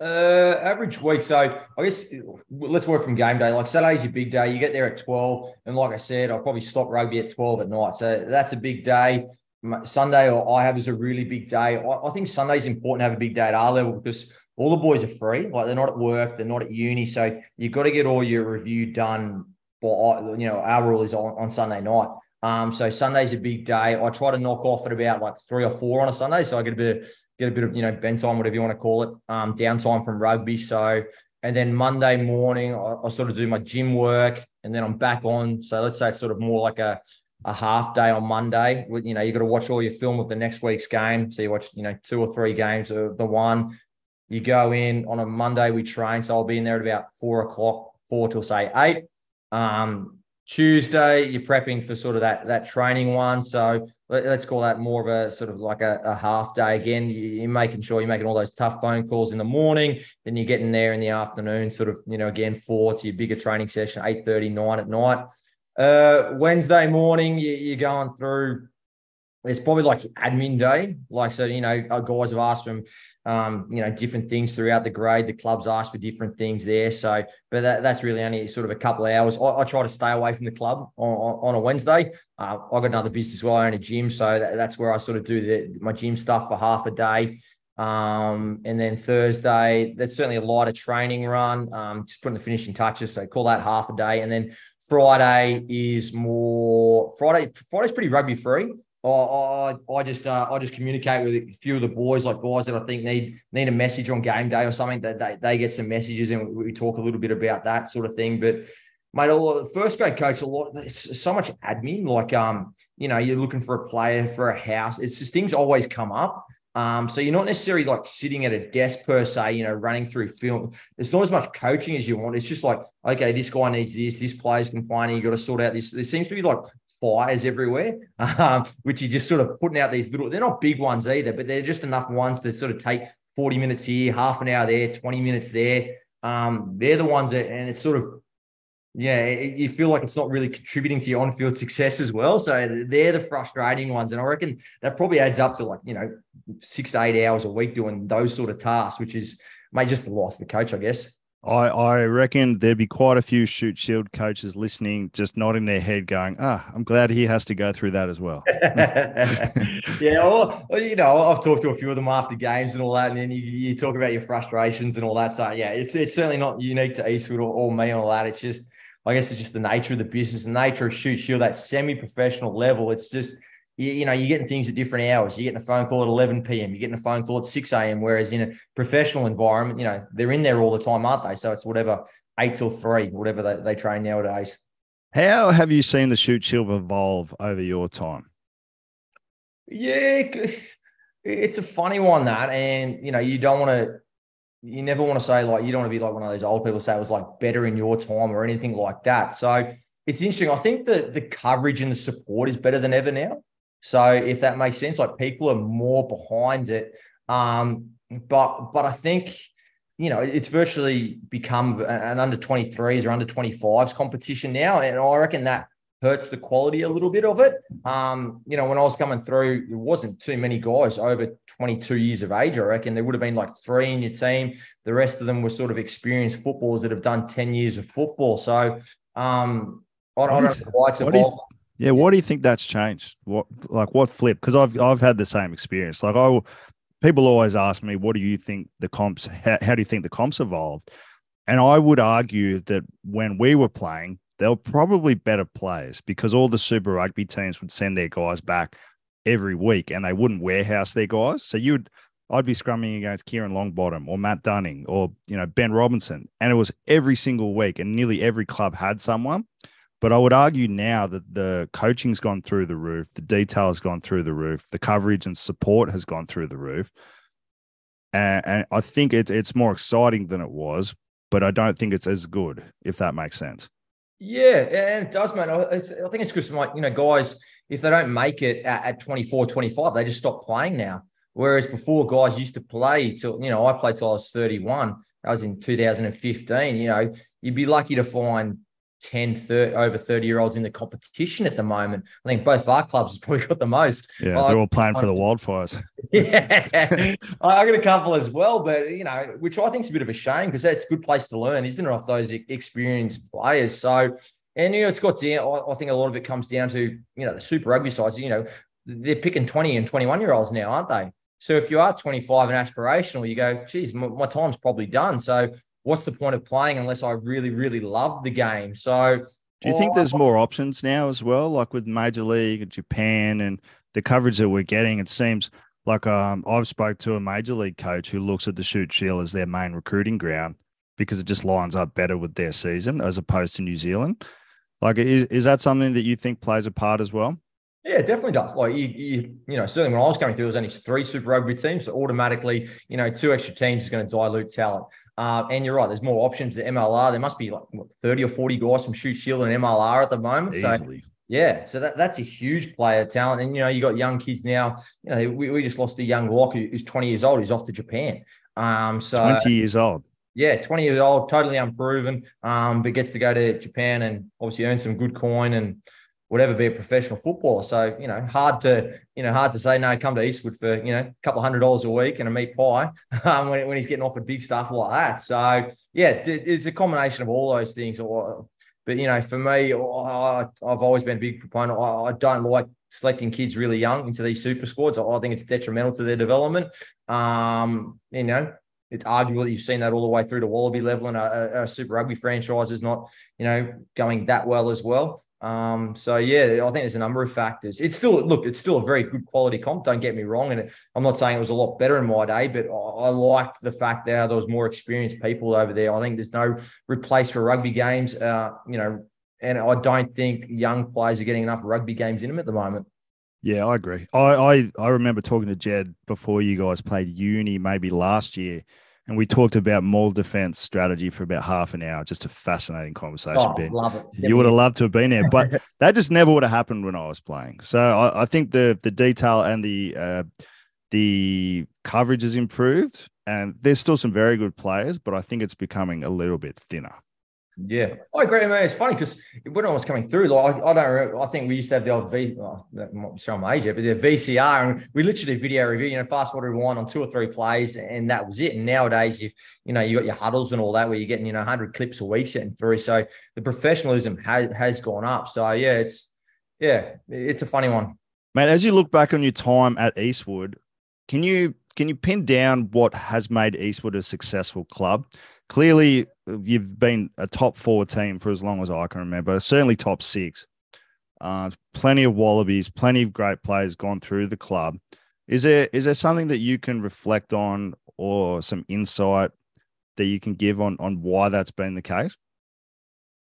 Uh, average week. So I guess let's work from game day. Like Saturday's your big day. You get there at 12. And like I said, I'll probably stop rugby at 12 at night. So that's a big day. Sunday or I have is a really big day. I, think Sunday's important to have a big day at our level because all the boys are free. Like they're not at work, they're not at uni. So you've got to get all your review done. By, you know, our rule is on, on Sunday night. Um, so Sunday's a big day. I try to knock off at about like three or four on a Sunday. So I get a bit of get a bit of you know bent time, whatever you want to call it, um, downtime from rugby. So and then Monday morning, I, I, sort of do my gym work, and then I'm back on. So let's say it's sort of more like a a half day on Monday. You know, you got to watch all your film of the next week's game. So you watch, you know, two or three games of the one. You go in on a Monday, we train. So I'll be in there at about four o'clock, four till say eight. Um, Tuesday, you're prepping for sort of that that training one. So let, us call that more of a sort of like a, a half day. Again, you're making sure you're making all those tough phone calls in the morning. Then you're getting there in the afternoon, sort of, you know, again, four to your bigger training session, 8 30, 9 at night. Uh, Wednesday morning, you, you're going through it's probably like admin day. Like, so, you know, guys have asked from um, you know, different things throughout the grade. The clubs ask for different things there. So, but that, that's really only sort of a couple of hours. I, I try to stay away from the club on, on, a Wednesday. Uh, I've got another business where I own a gym. So that, that's where I sort of do the, my gym stuff for half a day. Um, and then Thursday, that's certainly a lighter training run, um, just putting the finishing touches. So call that half a day. And then Friday is more Friday. Friday's pretty rugby free. I, I, I just uh, I just communicate with a few of the boys, like guys that I think need need a message on game day or something. That they, they get some messages and we talk a little bit about that sort of thing. But mate, a first grade coach, a lot it's so much admin. Like um, you know, you're looking for a player for a house. It's just things always come up. Um, so you're not necessarily like sitting at a desk per se, you know, running through film. It's not as much coaching as you want. It's just like, okay, this guy needs this, this player's complaining, you got to sort out this. There seems to be like fires everywhere, um, which you're just sort of putting out these little, they're not big ones either, but they're just enough ones to sort of take 40 minutes here, half an hour there, 20 minutes there. Um, they're the ones that, and it's sort of yeah, you feel like it's not really contributing to your on-field success as well. So they're the frustrating ones, and I reckon that probably adds up to like you know six to eight hours a week doing those sort of tasks, which is maybe just the life of the coach, I guess. I, I reckon there'd be quite a few Shute Shield coaches listening, just nodding their head, going, "Ah, I'm glad he has to go through that as well." yeah, well, you know, I've talked to a few of them after games and all that, and then you, you talk about your frustrations and all that. So yeah, it's it's certainly not unique to Eastwood or, or me and all that. It's just I guess it's just the nature of the business, the nature of Shute Shield, that semi-professional level. It's just you, you, know, you're getting things at different hours. You're getting a phone call at 11 p.m. You're getting a phone call at 6 a.m. Whereas in a professional environment, you know, they're in there all the time, aren't they? So it's whatever eight till three, whatever they, they train nowadays. How have you seen the Shute Shield evolve over your time? Yeah, it's a funny one that, and you know, you don't want to, you never want to say like you don't want to be like one of those old people say it was like better in your time or anything like that. So it's interesting. I think that the coverage and the support is better than ever now. So if that makes sense, like people are more behind it. Um, but but I think you know it's virtually become an under 23s or under 25s competition now, and I reckon that hurts the quality a little bit of it. Um, you know, when I was coming through, there wasn't too many guys over 22 years of age. I reckon there would have been like three in your team. The rest of them were sort of experienced footballers that have done 10 years of football. So um, I, don't know why it's evolved. Yeah, what do you think that's changed? What like what flip? Because I've I've had the same experience. Like I, people always ask me, what do you think the comps? How, how do you think the comps evolved? And I would argue that when we were playing, they were probably better players because all the Super Rugby teams would send their guys back every week, and they wouldn't warehouse their guys. So you'd I'd be scrumming against Kieran Longbottom or Matt Dunning or you know Ben Robinson, and it was every single week, and nearly every club had someone. But I would argue now that the coaching's gone through the roof, the detail has gone through the roof, the coverage and support has gone through the roof. And, and I think it, it's more exciting than it was, but I don't think it's as good, if that makes sense. Yeah, and it does, man. I, I think it's because, like, you know, guys, if they don't make it at, at 24, 25, they just stop playing now. Whereas before, guys used to play till, you know, I played till I was 31. That was in 2015. You know, you'd be lucky to find 10, 30, over 30 year olds in the competition at the moment. I think both our clubs has probably got the most. Yeah, they're all playing for the wildfires. yeah, I got a couple as well, but you know, which I think is a bit of a shame because that's a good place to learn, isn't it, off those experienced players? So, and you know, it's got down. I think a lot of it comes down to you know the Super Rugby sides. You know, they're picking 20 and 21 year olds now, aren't they? So if you are 25 and aspirational, you go, geez, my, my time's probably done. So what's the point of playing unless I really, really love the game? So, do you think there's more options now as well, like with Major League, and Japan, and the coverage that we're getting? It seems like um, I've spoke to a Major League coach who looks at the Shute Shield as their main recruiting ground because it just lines up better with their season as opposed to New Zealand. Like, is, is that something that you think plays a part as well? Yeah, it definitely does. Like you, you, you know, certainly when I was coming through, there was only three Super Rugby teams, so automatically, you know, two extra teams is going to dilute talent. Uh, and you're right, there's more options. The MLR, there must be like what, 30 or 40 guys from Shute Shield and MLR at the moment. Easily. So yeah, so that, that's a huge player talent. And you know, you got young kids now. You know, we, we just lost a young lock who's 20 years old. He's off to Japan. Um, so 20 years old. Yeah, 20 years old, totally unproven. Um, but gets to go to Japan and obviously earn some good coin and whatever, be a professional footballer. So, you know, hard to, you know, hard to say, no, come to Eastwood for, you know, a couple of hundred dollars a week and a meat pie um, when, when he's getting offered big stuff like that. So, yeah, it's a combination of all those things. But, you know, for me, I've always been a big proponent. I don't like selecting kids really young into these super squads. I think it's detrimental to their development. Um, you know, it's arguable that you've seen that all the way through to Wallaby level and a Super Rugby franchise is not, you know, going that well as well. Um, so yeah, I think there's a number of factors. It's still look, it's still a very good quality comp. Don't get me wrong, and I'm not saying it was a lot better in my day, but I, I liked the fact that there was more experienced people over there. I think there's no replace for rugby games. Uh, you know, and I don't think young players are getting enough rugby games in them at the moment. Yeah, I agree. I I, I remember talking to Jed before you guys played uni, maybe last year and we talked about maul defense strategy for about half an hour. Just a fascinating conversation, oh, Ben. Love it. You would have loved to have been there, but that just never would have happened when I was playing. So I, I think the the detail and the uh, the coverage has improved, and there's still some very good players, but I think it's becoming a little bit thinner. Yeah, I agree. I mean, it's funny because when I was coming through, like I, I don't, remember, I think we used to have the old V, oh, showing my age, but the VCR, and we literally video review, you know, fast forward rewind on two or three plays, and that was it. And nowadays, you've, you know, you got your huddles and all that, where you're getting, you know, hundred clips a week sitting through. So the professionalism has has gone up. So yeah, it's yeah, it's a funny one. Man, as you look back on your time at Eastwood, can you can you pin down what has made Eastwood a successful club? Clearly, you've been a top four team for as long as I can remember, certainly top six. Uh, plenty of Wallabies, plenty of great players gone through the club. Is there is there something that you can reflect on or some insight that you can give on on why that's been the case?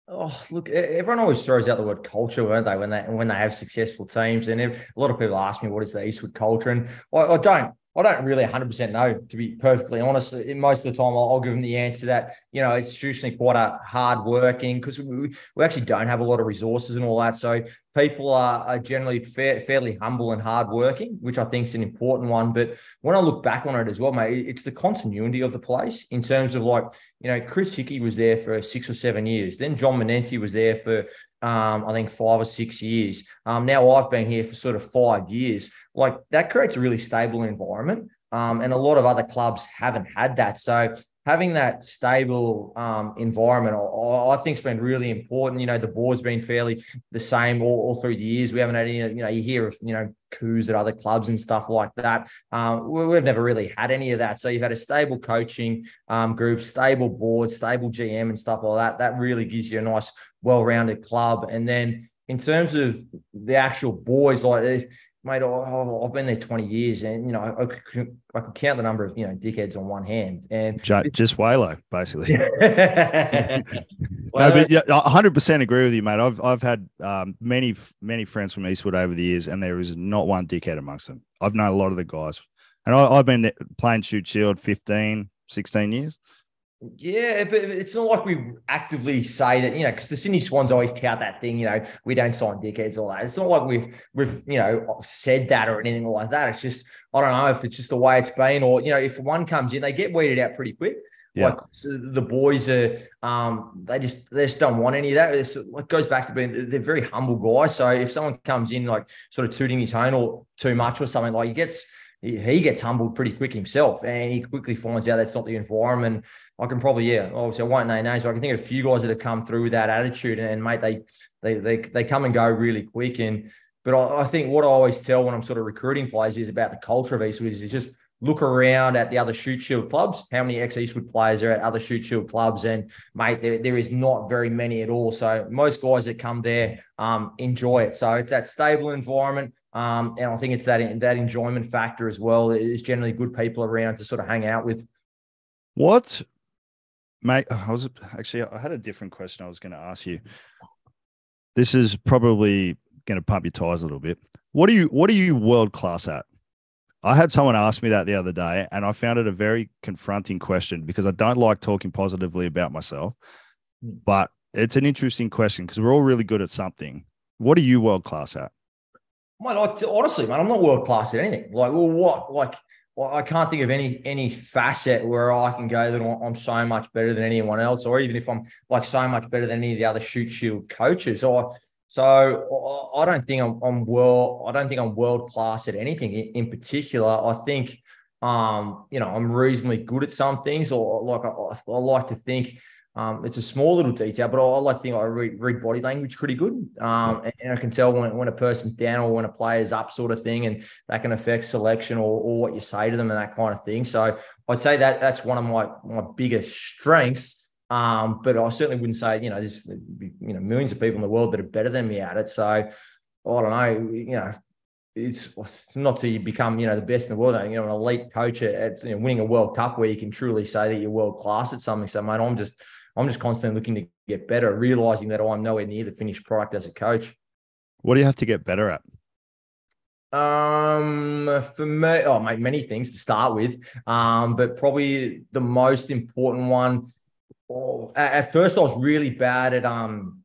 Oh, look, everyone always throws out the word culture, won't they, when they when they have successful teams? And a lot of people ask me, what is the Eastwood culture? And I, I don't I don't really 100% know, to be perfectly honest. Most of the time, I'll, give them the answer that, you know, it's traditionally quite a hard working because we, we actually don't have a lot of resources and all that. So people are, are generally fair, fairly humble and hardworking, which I think is an important one. But when I look back on it as well, mate, it's the continuity of the place in terms of like, you know, Chris Hickey was there for six or seven years. Then John Manenti was there for um, I think five or six years. Um, now I've been here for sort of five years. Like that creates a really stable environment. Um, and a lot of other clubs haven't had that. So having that stable um, environment, I, I think, has been really important. You know, the board's been fairly the same all, all, through the years. We haven't had any, you know, you hear of, you know, coups at other clubs and stuff like that. Um, we, have never really had any of that. So you've had a stable coaching um, group, stable board, stable GM and stuff like that. That really gives you a nice, well-rounded club. And then in terms of the actual boys, like mate, I've been there 20 years and, you know, I could, I could count the number of, you know, dickheads on one hand and just, just Waylo, basically. no, but yeah, 100% agree with you, mate. I've, I've had um, many, many friends from Eastwood over the years and there is not one dickhead amongst them. I've known a lot of the guys and I, I've been playing Shute Shield 15, 16 years. Yeah, but it's not like we actively say that, you know, because the Sydney Swans always tout that thing, you know, we don't sign dickheads, all that. It's not like we've we've you know said that or anything like that. It's just I don't know if it's just the way it's been, or you know, if one comes in, they get weeded out pretty quick. Yeah. Like so the boys are, um, they just they just don't want any of that. It's, it goes back to being they're very humble guys. So if someone comes in like sort of tooting his horn or too much or something, like he gets he gets humbled pretty quick himself, and he quickly finds out that's not the environment. I can probably, yeah, obviously I won't name names, but I can think of a few guys that have come through with that attitude, and, and mate, they they they they come and go really quick. And but I, I, think what I always tell when I'm sort of recruiting players is about the culture of Eastwood is, just look around at the other Shute Shield clubs. How many ex Eastwood players are at other Shute Shield clubs? And mate, there, there is not very many at all. So most guys that come there um, enjoy it. So it's that stable environment. Um, and I think it's that that enjoyment factor as well. Is generally good people around to sort of hang out with. What, mate? I was actually I had a different question I was going to ask you. This is probably going to pump your tires a little bit. What are you What are you world class at? I had someone ask me that the other day, and I found it a very confronting question because I don't like talking positively about myself. Hmm. But it's an interesting question because we're all really good at something. What are you world class at? Mate, like honestly, man, I'm not world class at anything. Like, well, what? Like, well, I can't think of any any facet where I can go that I'm so much better than anyone else, or even if I'm like so much better than any of the other Shute Shield coaches. Or so I don't think I'm, I'm world. I don't think I'm world class at anything in, particular. I think um, you know, I'm reasonably good at some things, or like I, I like to think um, it's a small little detail, but I, I like to think I read, read, body language pretty good. Um, and, and, I can tell when, when a person's down or when a player's up, sort of thing, and that can affect selection or, or what you say to them and that kind of thing. So I'd say that that's one of my my biggest strengths. Um, but I certainly wouldn't say you know there's you know millions of people in the world that are better than me at it. So I don't know, you know, it's, it's not to become you know the best in the world. You know, an elite coach at, you know, winning a World Cup where you can truly say that you're world class at something. So mate, I'm just I'm just constantly looking to get better, realizing that I'm nowhere near the finished product as a coach. What do you have to get better at? Um, for me, oh, mate, many things to start with. Um, but probably the most important one. Oh, at first, I was really bad at um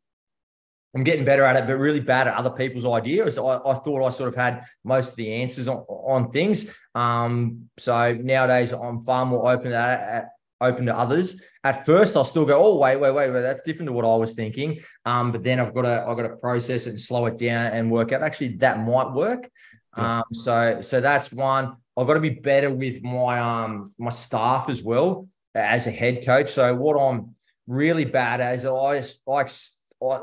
I'm getting better at it, but really bad at other people's ideas. I, I thought I sort of had most of the answers on, on things. Um, so nowadays I'm far more open at, open to others. At first, I'll still go, oh wait, wait, wait, wait, that's different to what I was thinking. Um, but then I've got to I've got to process it and slow it down and work out. Actually, that might work. Um, so so that's one. I've got to be better with my um my staff as well as a head coach. So what I'm really bad at is I just like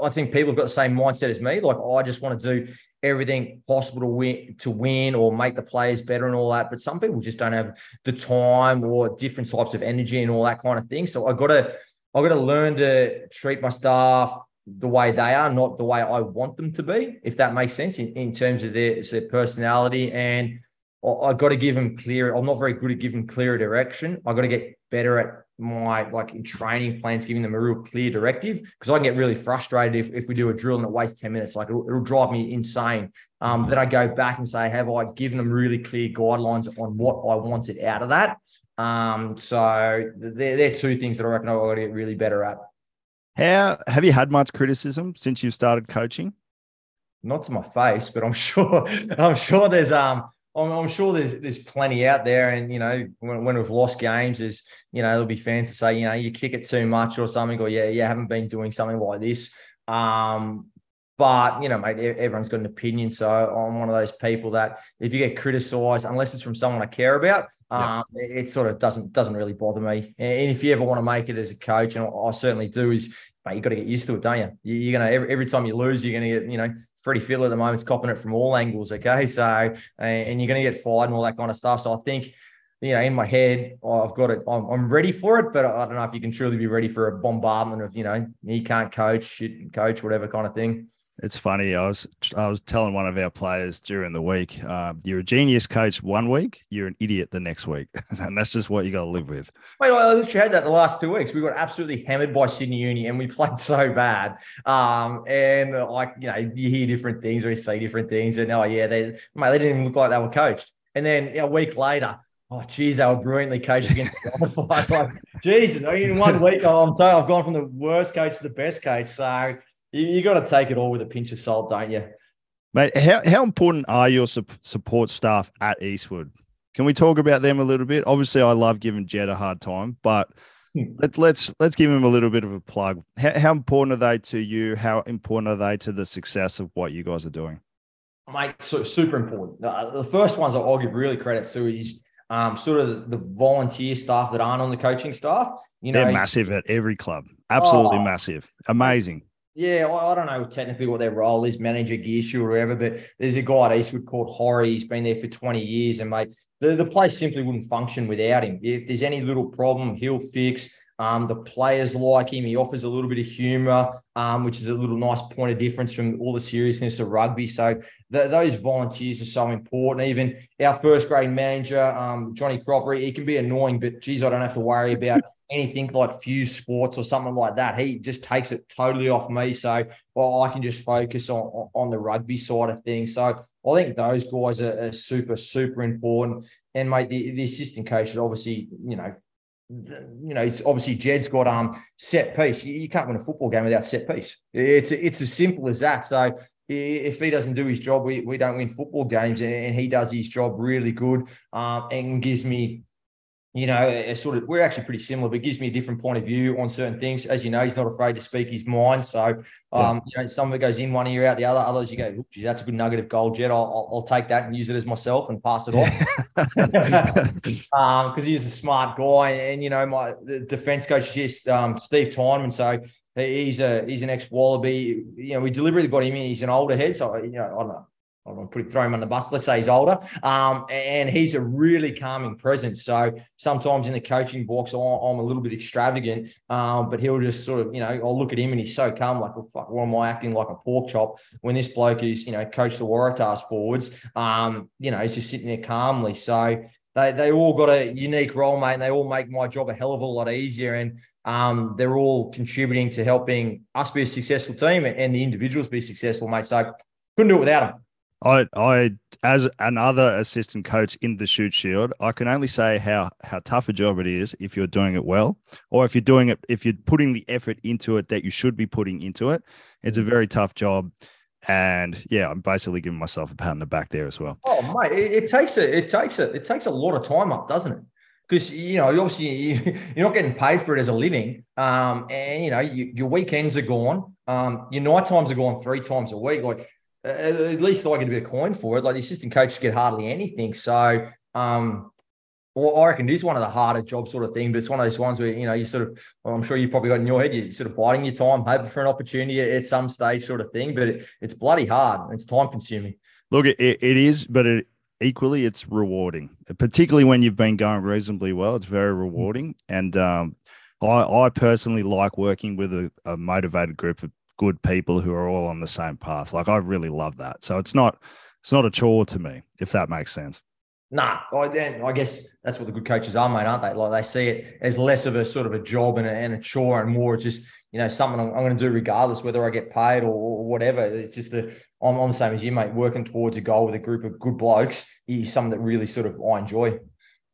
I think people have got the same mindset as me. Like I just want to do everything possible to win to win or make the players better and all that. But some people just don't have the time or different types of energy and all that kind of thing. So I gotta I gotta learn to treat my staff the way they are, not the way I want them to be, if that makes sense in, in terms of their, their personality. And I I got to give them clear. I'm not very good at giving clear direction. I've got to get better at my like in training plans, giving them a real clear directive because I can get really frustrated if, if we do a drill and it wastes 10 minutes. Like it'll, it'll drive me insane. Um, then I go back and say, have I given them really clear guidelines on what I wanted out of that? Um, so they're, they're two things that I reckon I've got to get really better at. How have you had much criticism since you've started coaching? Not to my face, but I'm sure I'm sure there's um I'm, I'm, sure there's there's plenty out there, and you know when, when we've lost games, there's you know there'll be fans to say you know you kick it too much or something, or yeah, you haven't been doing something like this. Um, but you know, mate, everyone's got an opinion. So I'm one of those people that if you get criticised, unless it's from someone I care about, um, it sort of doesn't doesn't really bother me. And if you ever want to make it as a coach, and I certainly do, is mate, you got to get used to it, don't you? You're gonna every, every time you lose, you're gonna get you know Freddie Fittler at the moment's copping it from all angles. Okay, so and you're gonna get fired and all that kind of stuff. So I think you know, in my head, I've got it. I'm, I'm, ready for it, but I don't know if you can truly be ready for a bombardment of, you know, he can't coach, coach, whatever kind of thing. It's funny. I was I was telling one of our players during the week, uh, you're a genius coach one week, you're an idiot the next week, and that's just what you got to live with. Wait, I literally had that the last two weeks. We got absolutely hammered by Sydney Uni, and we played so bad. Um, and like you know, you hear different things or you see different things, and oh yeah, they mate, they didn't even look like they were coached. And then a week later, oh geez, they were brilliantly coached against. I was like, Jesus, in one week, I'm told I've gone from the worst coach to the best coach. So you, you got to take it all with a pinch of salt, don't you? Mate, how, how important are your su- support staff at Eastwood? Can we talk about them a little bit? Obviously, I love giving Jed a hard time, but hmm. let, us let's, let's give him a little bit of a plug. How, how important are they to you? How important are they to the success of what you guys are doing? Mate, so super important. Uh, the first ones I'll give really credit to is um, sort of the volunteer staff that aren't on the coaching staff. You know, they're massive at every club. Absolutely oh, massive. Amazing. Yeah, I, don't know technically what their role is, manager, gear shoe, or whatever, but there's a guy at Eastwood called Horry. He's been there for 20 years, and mate, the, the place simply wouldn't function without him. If there's any little problem, he'll fix. Um, the players like him. He offers a little bit of humour, um, which is a little nice point of difference from all the seriousness of rugby. So the, those volunteers are so important. Even our first grade manager, um, Johnny Cropper, he can be annoying, but geez, I don't have to worry about anything like Fuse Sports or something like that. He just takes it totally off me. So well, I can just focus on, on the rugby side of things. So I think those guys are, are super, super important. And mate, the, the assistant coach is obviously, you know, you know, it's obviously Jed's got um set piece. You, you, can't win a football game without set piece. It's it's as simple as that. So if he doesn't do his job, we, we don't win football games, and, he does his job really good um, and gives me you know, a sort of we're actually pretty similar, but gives me a different point of view on certain things. As you know, he's not afraid to speak his mind. So, um, you know, some of it goes in one ear out the other. Others you go, geez, that's a good nugget of gold, Jed. I'll, I'll, I'll, take that and use it as myself and pass it on. because um, he's a smart guy, and you know, my defense coach just um, Steve Tuynman. So he's a he's an ex Wallaby. You know, we deliberately got him in. He's an older head, so you know, I don't know. I'm put throw him on the bus. Let's say he's older, um, and he's a really calming presence. So sometimes in the coaching box, I'm a little bit extravagant, um, but he'll just sort of, you know, I'll look at him and he's so calm, like, well, fuck, why am I acting like a pork chop when this bloke is, you know, coach the Waratahs forwards? Um, you know, he's just sitting there calmly. So they they all got a unique role, mate, and they all make my job a hell of a lot easier. And um, they're all contributing to helping us be a successful team and the individuals be successful, mate. So couldn't do it without them. I, I, as another assistant coach in the Shute Shield, I can only say how how tough a job it is if you're doing it well, or if you're doing it, if you're putting the effort into it that you should be putting into it. It's a very tough job, and yeah, I'm basically giving myself a pat on the back there as well. Oh, mate, it, it takes a, it takes a, it takes a lot of time up, doesn't it? Because you know, obviously, you, you're not getting paid for it as a living, um, and you know, you, your weekends are gone, um, your night times are gone three times a week, like at least I get a bit of coin for it. Like the assistant coaches get hardly anything. So, um, well, I reckon it is one of the harder job sort of thing, but it's one of those ones where, you know, you sort of, well, I'm sure you probably got in your head, you're sort of biding your time, hoping for an opportunity at some stage sort of thing, but it, it's bloody hard. It's time consuming. Look, it, it is, but it, equally it's rewarding, particularly when you've been going reasonably well. It's very rewarding. And, um, I, I personally like working with a, a motivated group of good people who are all on the same path. Like I really love that. So it's not it's not a chore to me, if that makes sense. Nah, I, then I guess that's what the good coaches are, mate, aren't they? Like they see it as less of a sort of a job and a, and a chore and more just you know something I'm, I'm going to do regardless whether I get paid or, or whatever. It's just the I'm, I'm the same as you, mate. Working towards a goal with a group of good blokes is something that really sort of I enjoy.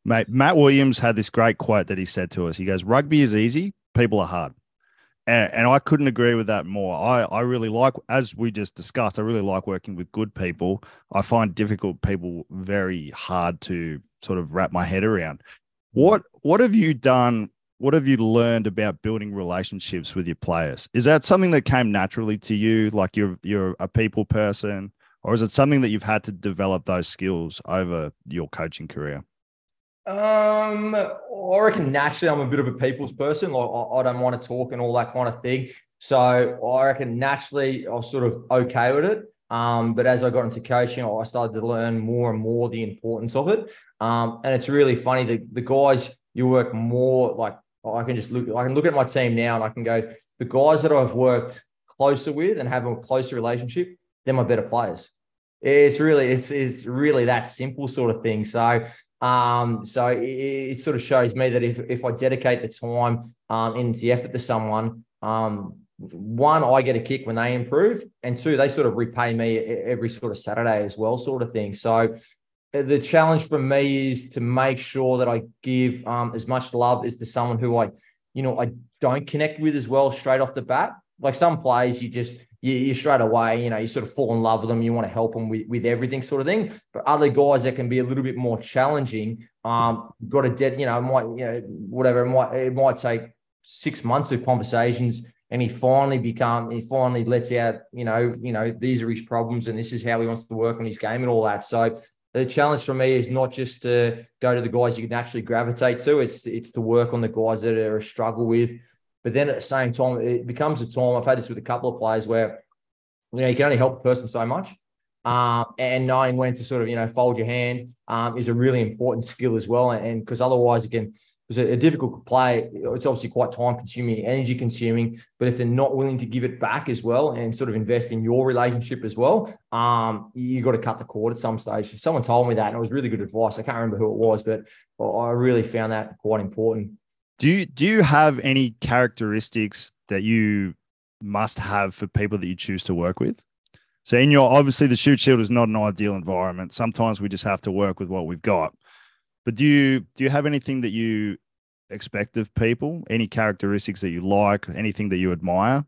Mate, Matt Williams had this great quote that he said to us. He goes, "Rugby is easy, people are hard." And, and, I couldn't agree with that more. I, I really like, as we just discussed, I really like working with good people. I find difficult people very hard to sort of wrap my head around. What what have you done? What have you learned about building relationships with your players? Is that something that came naturally to you, like you're you're a people person, or is it something that you've had to develop those skills over your coaching career? Um, I reckon naturally I'm a bit of a people's person. Like I, I don't want to talk and all that kind of thing. So I reckon naturally I was sort of okay with it. Um, but as I got into coaching, I started to learn more and more the importance of it. Um, and it's really funny the the guys you work more like I can just look I can look at my team now and I can go the guys that I've worked closer with and have a closer relationship, they're my better players. It's really it's it's really that simple sort of thing. So um, so it, it, sort of shows me that if, if I dedicate the time um, and the effort to someone, um, one, I get a kick when they improve, and two, they sort of repay me every sort of Saturday as well, sort of thing. So uh, the challenge for me is to make sure that I give um, as much love as to someone who I, you know, I don't connect with as well straight off the bat. Like some players, you just you, you straight away, you know, you sort of fall in love with them. You want to help them with, with everything sort of thing. But other guys that can be a little bit more challenging, um, got to, de- you know, might, you know, whatever, it might, it might take six months of conversations and he finally become he finally lets out you know you know these are his problems and this is how he wants to work on his game and all that so the challenge for me is not just to go to the guys you can naturally gravitate to it's it's to work on the guys that are a struggle with but then at the same time, it becomes a time. I've had this with a couple of players where you know you can only help a person so much. Um, and knowing when to sort of you know fold your hand um, is a really important skill as well. And because otherwise, again, it's a, a difficult play. It's obviously quite time consuming, energy consuming. But if they're not willing to give it back as well and sort of invest in your relationship as well, um, you got to cut the cord at some stage. Someone told me that, and it was really good advice. I can't remember who it was, but I really found that quite important. Do you do you have any characteristics that you must have for people that you choose to work with? So in your obviously the Shute Shield is not an ideal environment. Sometimes we just have to work with what we've got. But do you do you have anything that you expect of people? Any characteristics that you like? Anything that you admire?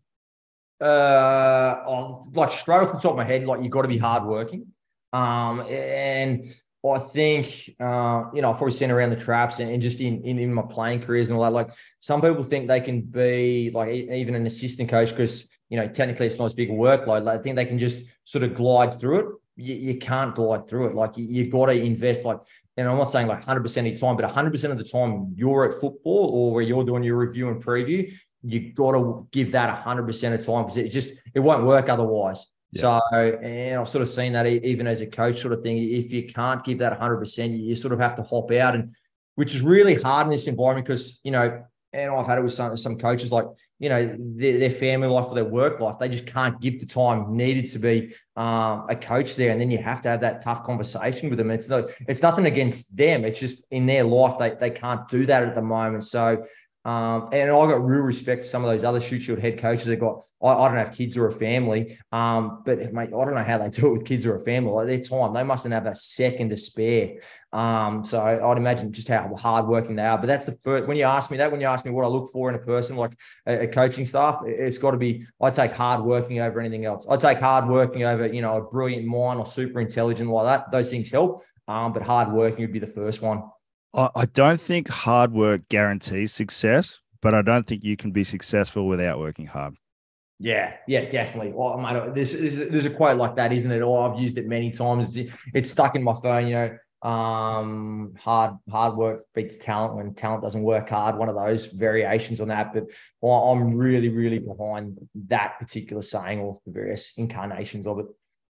Uh, like straight off the top of my head, like you've got to be hardworking. Um, and I think, uh, you know, I've probably seen around the traps and, just in, in, in my playing careers and all that. Like some people think they can be like even an assistant coach because you know technically it's not as big a workload. Like, I think they can just sort of glide through it. You, you can't glide through it. Like you, you got to invest. Like, and I'm not saying like 100 percent of the time, but 100 percent of the time you're at football or where you're doing your review and preview, you got to give that 100 percent of time because it just it won't work otherwise. So, and I've sort of seen that even as a coach, sort of thing. If you can't give that 100%, you sort of have to hop out, and which is really hard in this environment because, you know, and I've had it with some, some coaches like, you know, their, their family life or their work life, they just can't give the time needed to be um, a coach there. And then you have to have that tough conversation with them. It's no, it's nothing against them. It's just in their life, they, they can't do that at the moment. So, um, and I got real respect for some of those other Shute Shield head coaches that got, I, I don't have kids or a family, um, but mate, I don't know how they do it with kids or a family. Like their time, they mustn't have a second to spare. Um, so I'd imagine just how hardworking they are. But that's the first, when you ask me that, when you ask me what I look for in a person, like a, a coaching staff, it's got to be, I take hardworking over anything else. I take hardworking over, you know, a brilliant mind or super intelligent like that. Those things help. Um, but hardworking would be the first one. I don't think hard work guarantees success, but I don't think you can be successful without working hard. Yeah, yeah, definitely. Well, mate, there's, there's, there's a quote like that, isn't it? Oh, I've used it many times. It's, it's stuck in my phone. You know, um, hard hard work beats talent when talent doesn't work hard. One of those variations on that. But I'm really, really behind that particular saying or the various incarnations of it.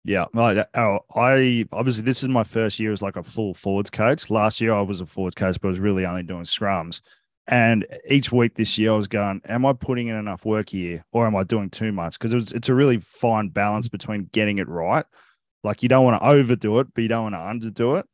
Yeah, oh, I obviously this is my first year as like a full forwards coach. Last year I was a forwards coach, but I was really only doing scrums. And each week this year I was going, am I putting in enough work here, or am I doing too much? Because it it's a really fine balance between getting it right. Like you don't want to overdo it, but you don't want to underdo it.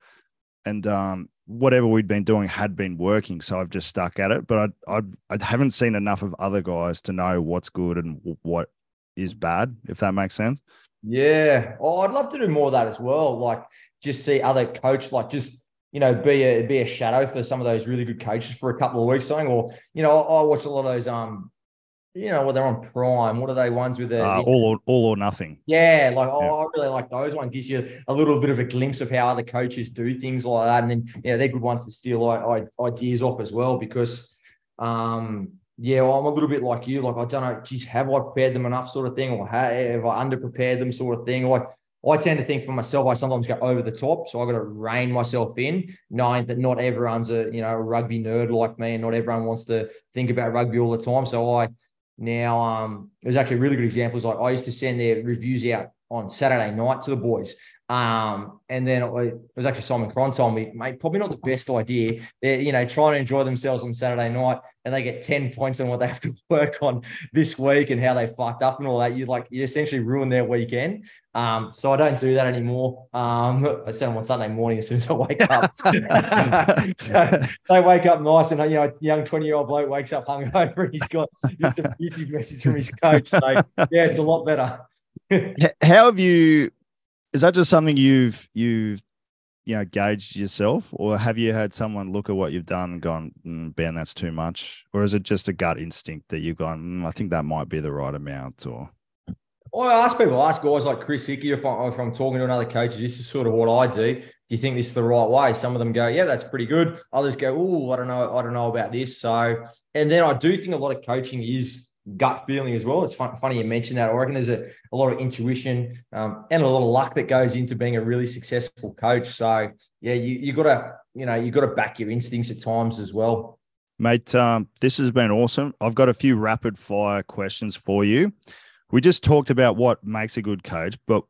and um, whatever we'd been doing had been working, so I've just stuck at it. But I I I haven't seen enough of other guys to know what's good and what is bad, if that makes sense. Yeah. Oh, I'd love to do more of that as well. Like just see other coach, like just you know, be a be a shadow for some of those really good coaches for a couple of weeks, something. Or you know, I, I watch a lot of those um you know, well, they're on Prime. What are they ones with the uh, all or, all or nothing? Yeah, like oh, I really like those ones. Gives you a little bit of a glimpse of how other coaches do things like that, and then yeah, they're good ones to steal ideas off as well. Because, um, yeah, well, I'm a little bit like you. Like I don't know, geez, have I prepared them enough, sort of thing, or have I underprepared them, sort of thing. Like I tend to think for myself, I sometimes go over the top. So I've got to rein myself in, knowing that not everyone's a you know a rugby nerd like me, and not everyone wants to think about rugby all the time. So I now, um, there's actually really good examples. Like I used to send their reviews out on Saturday night to the boys. Um, and then it was actually Simon Cron told me, mate, probably not the best idea. They're, you know, trying to enjoy themselves on Saturday night and they get 10 points on what they have to work on this week and how they fucked up and all that. You like, you essentially ruin their weekend. Um, so I don't do that anymore. Um, I send them on Sunday morning as soon as I wake up. they wake up nice and, you know, a young 20 year old bloke wakes up hungover and he's got just a YouTube message from his coach. So yeah, it's a lot better. How have you is that just something you've you've you know gauged yourself, or have you had someone look at what you've done and gone, mm, "Ben, that's too much," or is it just a gut instinct that you've gone, mm, "I think that might be the right amount," or I ask people, I ask guys like Chris Hickey if, I, if I'm talking to another coach, this is sort of what I do. Do you think this is the right way? Some of them go, yeah, that's pretty good. Others go, oh, I don't know, I don't know about this. So, and then I do think a lot of coaching is gut feeling as well. It's fun, funny you mentioned that. I reckon there's a, a lot of intuition um, and a lot of luck that goes into being a really successful coach. So yeah, you you got to you know you got to back your instincts at times as well. Mate, um, this has been awesome. I've got a few rapid fire questions for you. We just talked about what makes a good coach, but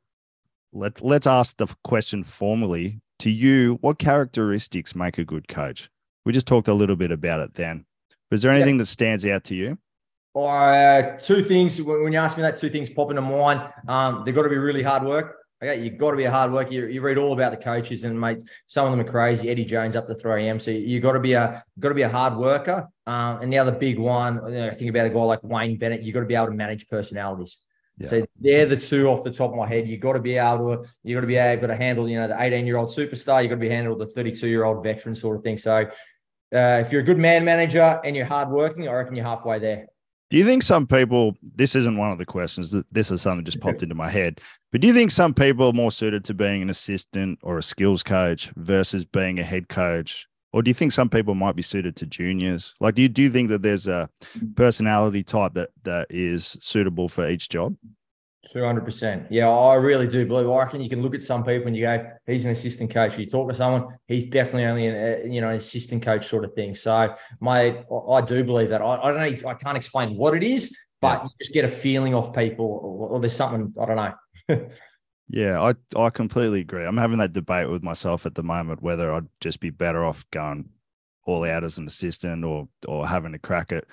let let's ask the question formally to you. What characteristics make a good coach? We just talked a little bit about it then. Is there anything yeah. that stands out to you? Uh, two things. When you ask me that, two things pop into mind. Um, they've got to be really hard work. Okay, you've got to be a hard worker. You, you, read all about the coaches, and mates. some of them are crazy. Eddie Jones up to three a.m. So you've got to be a got to be a hard worker. Um, and the other big one, you know, think about a guy like Wayne Bennett. You've got to be able to manage personalities. Yeah. So they're the two off the top of my head. You've got to be able to, you got to be able to handle, you know, the 18 year old superstar. You've got to be handle the 32 year old veteran sort of thing. So uh, if you're a good man manager and you're hardworking, I reckon you're halfway there. Do you think some people, this isn't one of the questions, this is something just popped into my head, but do you think some people are more suited to being an assistant or a skills coach versus being a head coach? Or do you think some people might be suited to juniors? Like, do you, do you think that there's a mm-hmm. personality type that, that is suitable for each job? Two hundred percent. Yeah, I really do believe. I reckon you can look at some people and you go, "He's an assistant coach." You talk to someone, he's definitely only an uh, you know an assistant coach sort of thing. So, my I do believe that. I, I don't know. I can't explain what it is, but yeah. you just get a feeling off people, or, or there's something I don't know. yeah, I I completely agree. I'm having that debate with myself at the moment whether I'd just be better off going all out as an assistant or or having a crack at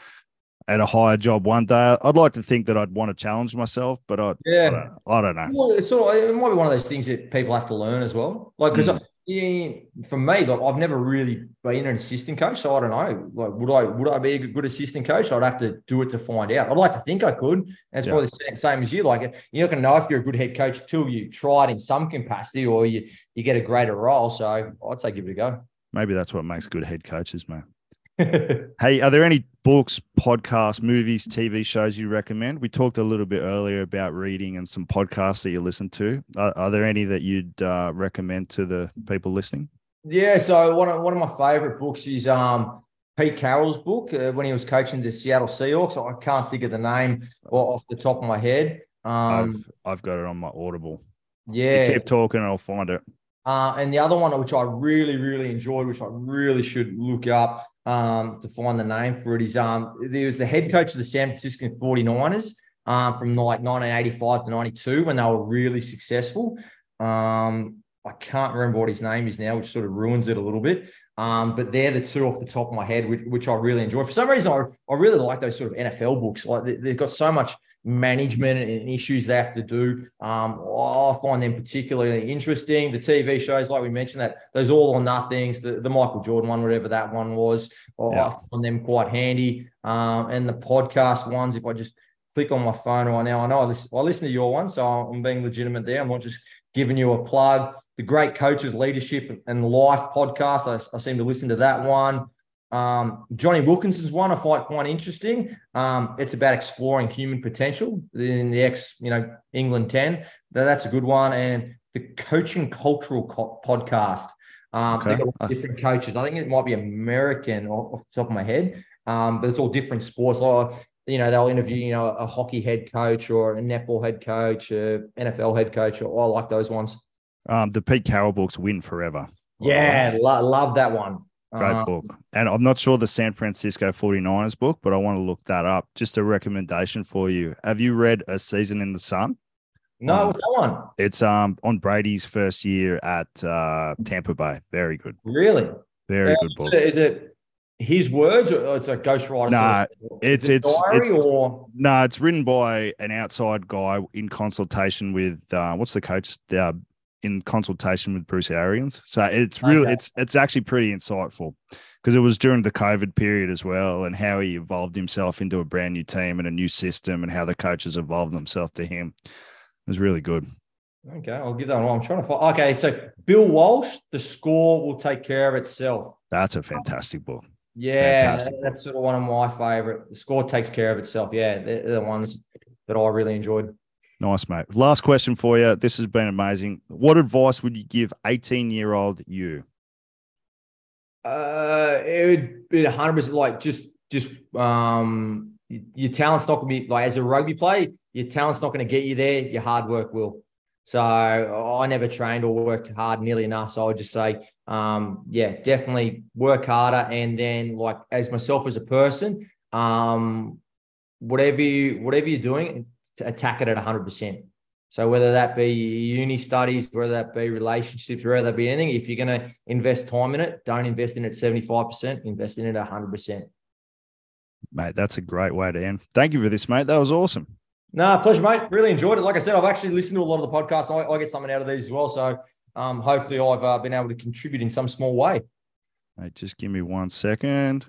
at a higher job one day. I'd like to think that I'd want to challenge myself, but I, yeah, I don't, I don't know. Well, it's sort of, it might be one of those things that people have to learn as well. Like, because mm. yeah, for me, like I've never really been an assistant coach, so I don't know. Like, would I would I be a good assistant coach? I'd have to do it to find out. I'd like to think I could. And it's yeah. probably the same as you. Like, you're not going to know if you're a good head coach till you try it in some capacity, or you you get a greater role. So I'd say give it a go. Maybe that's what makes good head coaches, man. hey, are there any books, podcasts, movies, TV shows you recommend? We talked a little bit earlier about reading and some podcasts that you listen to. Are, are there any that you'd uh, recommend to the people listening? Yeah, so one of one of my favorite books is um, Pete Carroll's book uh, when he was coaching the Seattle Seahawks. I can't think of the name off the top of my head. Um, I've, I've got it on my Audible. Yeah, you keep talking, I'll find it. Uh, and the other one, which I really, really enjoyed, which I really should look up, um, to find the name for it. He's um, he was the head coach of the San Francisco 49ers um, from like 1985 to 92 when they were really successful. Um, I can't remember what his name is now, which sort of ruins it a little bit. Um, but they're the two off the top of my head, which, which I really enjoy. For some reason, I, I really like those sort of NFL books. Like they, have got so much management and issues they have to do. Um, I find them particularly interesting. The TV shows, like we mentioned, that those all or nothings, the, the Michael Jordan one, whatever that one was, yeah. I find them quite handy. Um, and the podcast ones, if I just click on my phone right now. I know I listen, I listen to your one, so I'm being legitimate there. I'm not just giving you a plug. The Great Coaches Leadership and Life podcast, I, I seem to listen to that one. Um, Jonny Wilkinson's one I find quite interesting. Um, it's about exploring human potential in the ex, you know, England 10. That's a good one. And the Coaching Cultural co- podcast. Um, okay. They've got different coaches. I think it might be American off the top of my head, um, but it's all different sports. Like you know, they'll interview, you know, a hockey head coach or a netball head coach, a NFL head coach, or I like those ones. Um, the Pete Carroll books win forever. Yeah, lo- love that one. Great um, book. And I'm not sure the San Francisco 49ers book, but I want to look that up. Just a recommendation for you. Have you read A Season in the Sun? No, um, that one? It's um on Brady's first year at uh, Tampa Bay. Very good. Really? Very good book. Is it his words or it's a ghostwriter? No, nah, it's it's it's or no, nah, it's written by an outside guy in consultation with uh, what's the coach uh, in consultation with Bruce Arians. So it's really okay. it's it's actually pretty insightful because it was during the COVID period as well, and how he evolved himself into a brand new team and a new system, and how the coaches evolved themselves to him. It was really good. Okay, I'll give that one. I'm trying to find. Okay, so Bill Walsh, the score will take care of itself. That's a fantastic book. Yeah, that's sort of one of my favorite. The score takes care of itself. Yeah, they're the ones that I really enjoyed. Nice, mate. Last question for you. This has been amazing. What advice would you give 18 year old you? Uh, it would be 100% like just, just, um, your talent's not going to be like as a rugby player, your talent's not going to get you there. Your hard work will. So I never trained or worked hard nearly enough. So I would just say, um, yeah, definitely work harder. And then like as myself as a person, um, whatever you whatever you're doing, attack it at 100 percent. So whether that be uni studies, whether that be relationships, whether that be anything, if you're going to invest time in it, don't invest in it 75%, invest in it 100%. Mate, that's a great way to end. Thank you for this, mate. That was awesome. No, pleasure, mate. Really enjoyed it. Like I said, I've actually listened to a lot of the podcasts. I, I get something out of these as well. So um, hopefully I've uh, been able to contribute in some small way. Mate, just give me one second.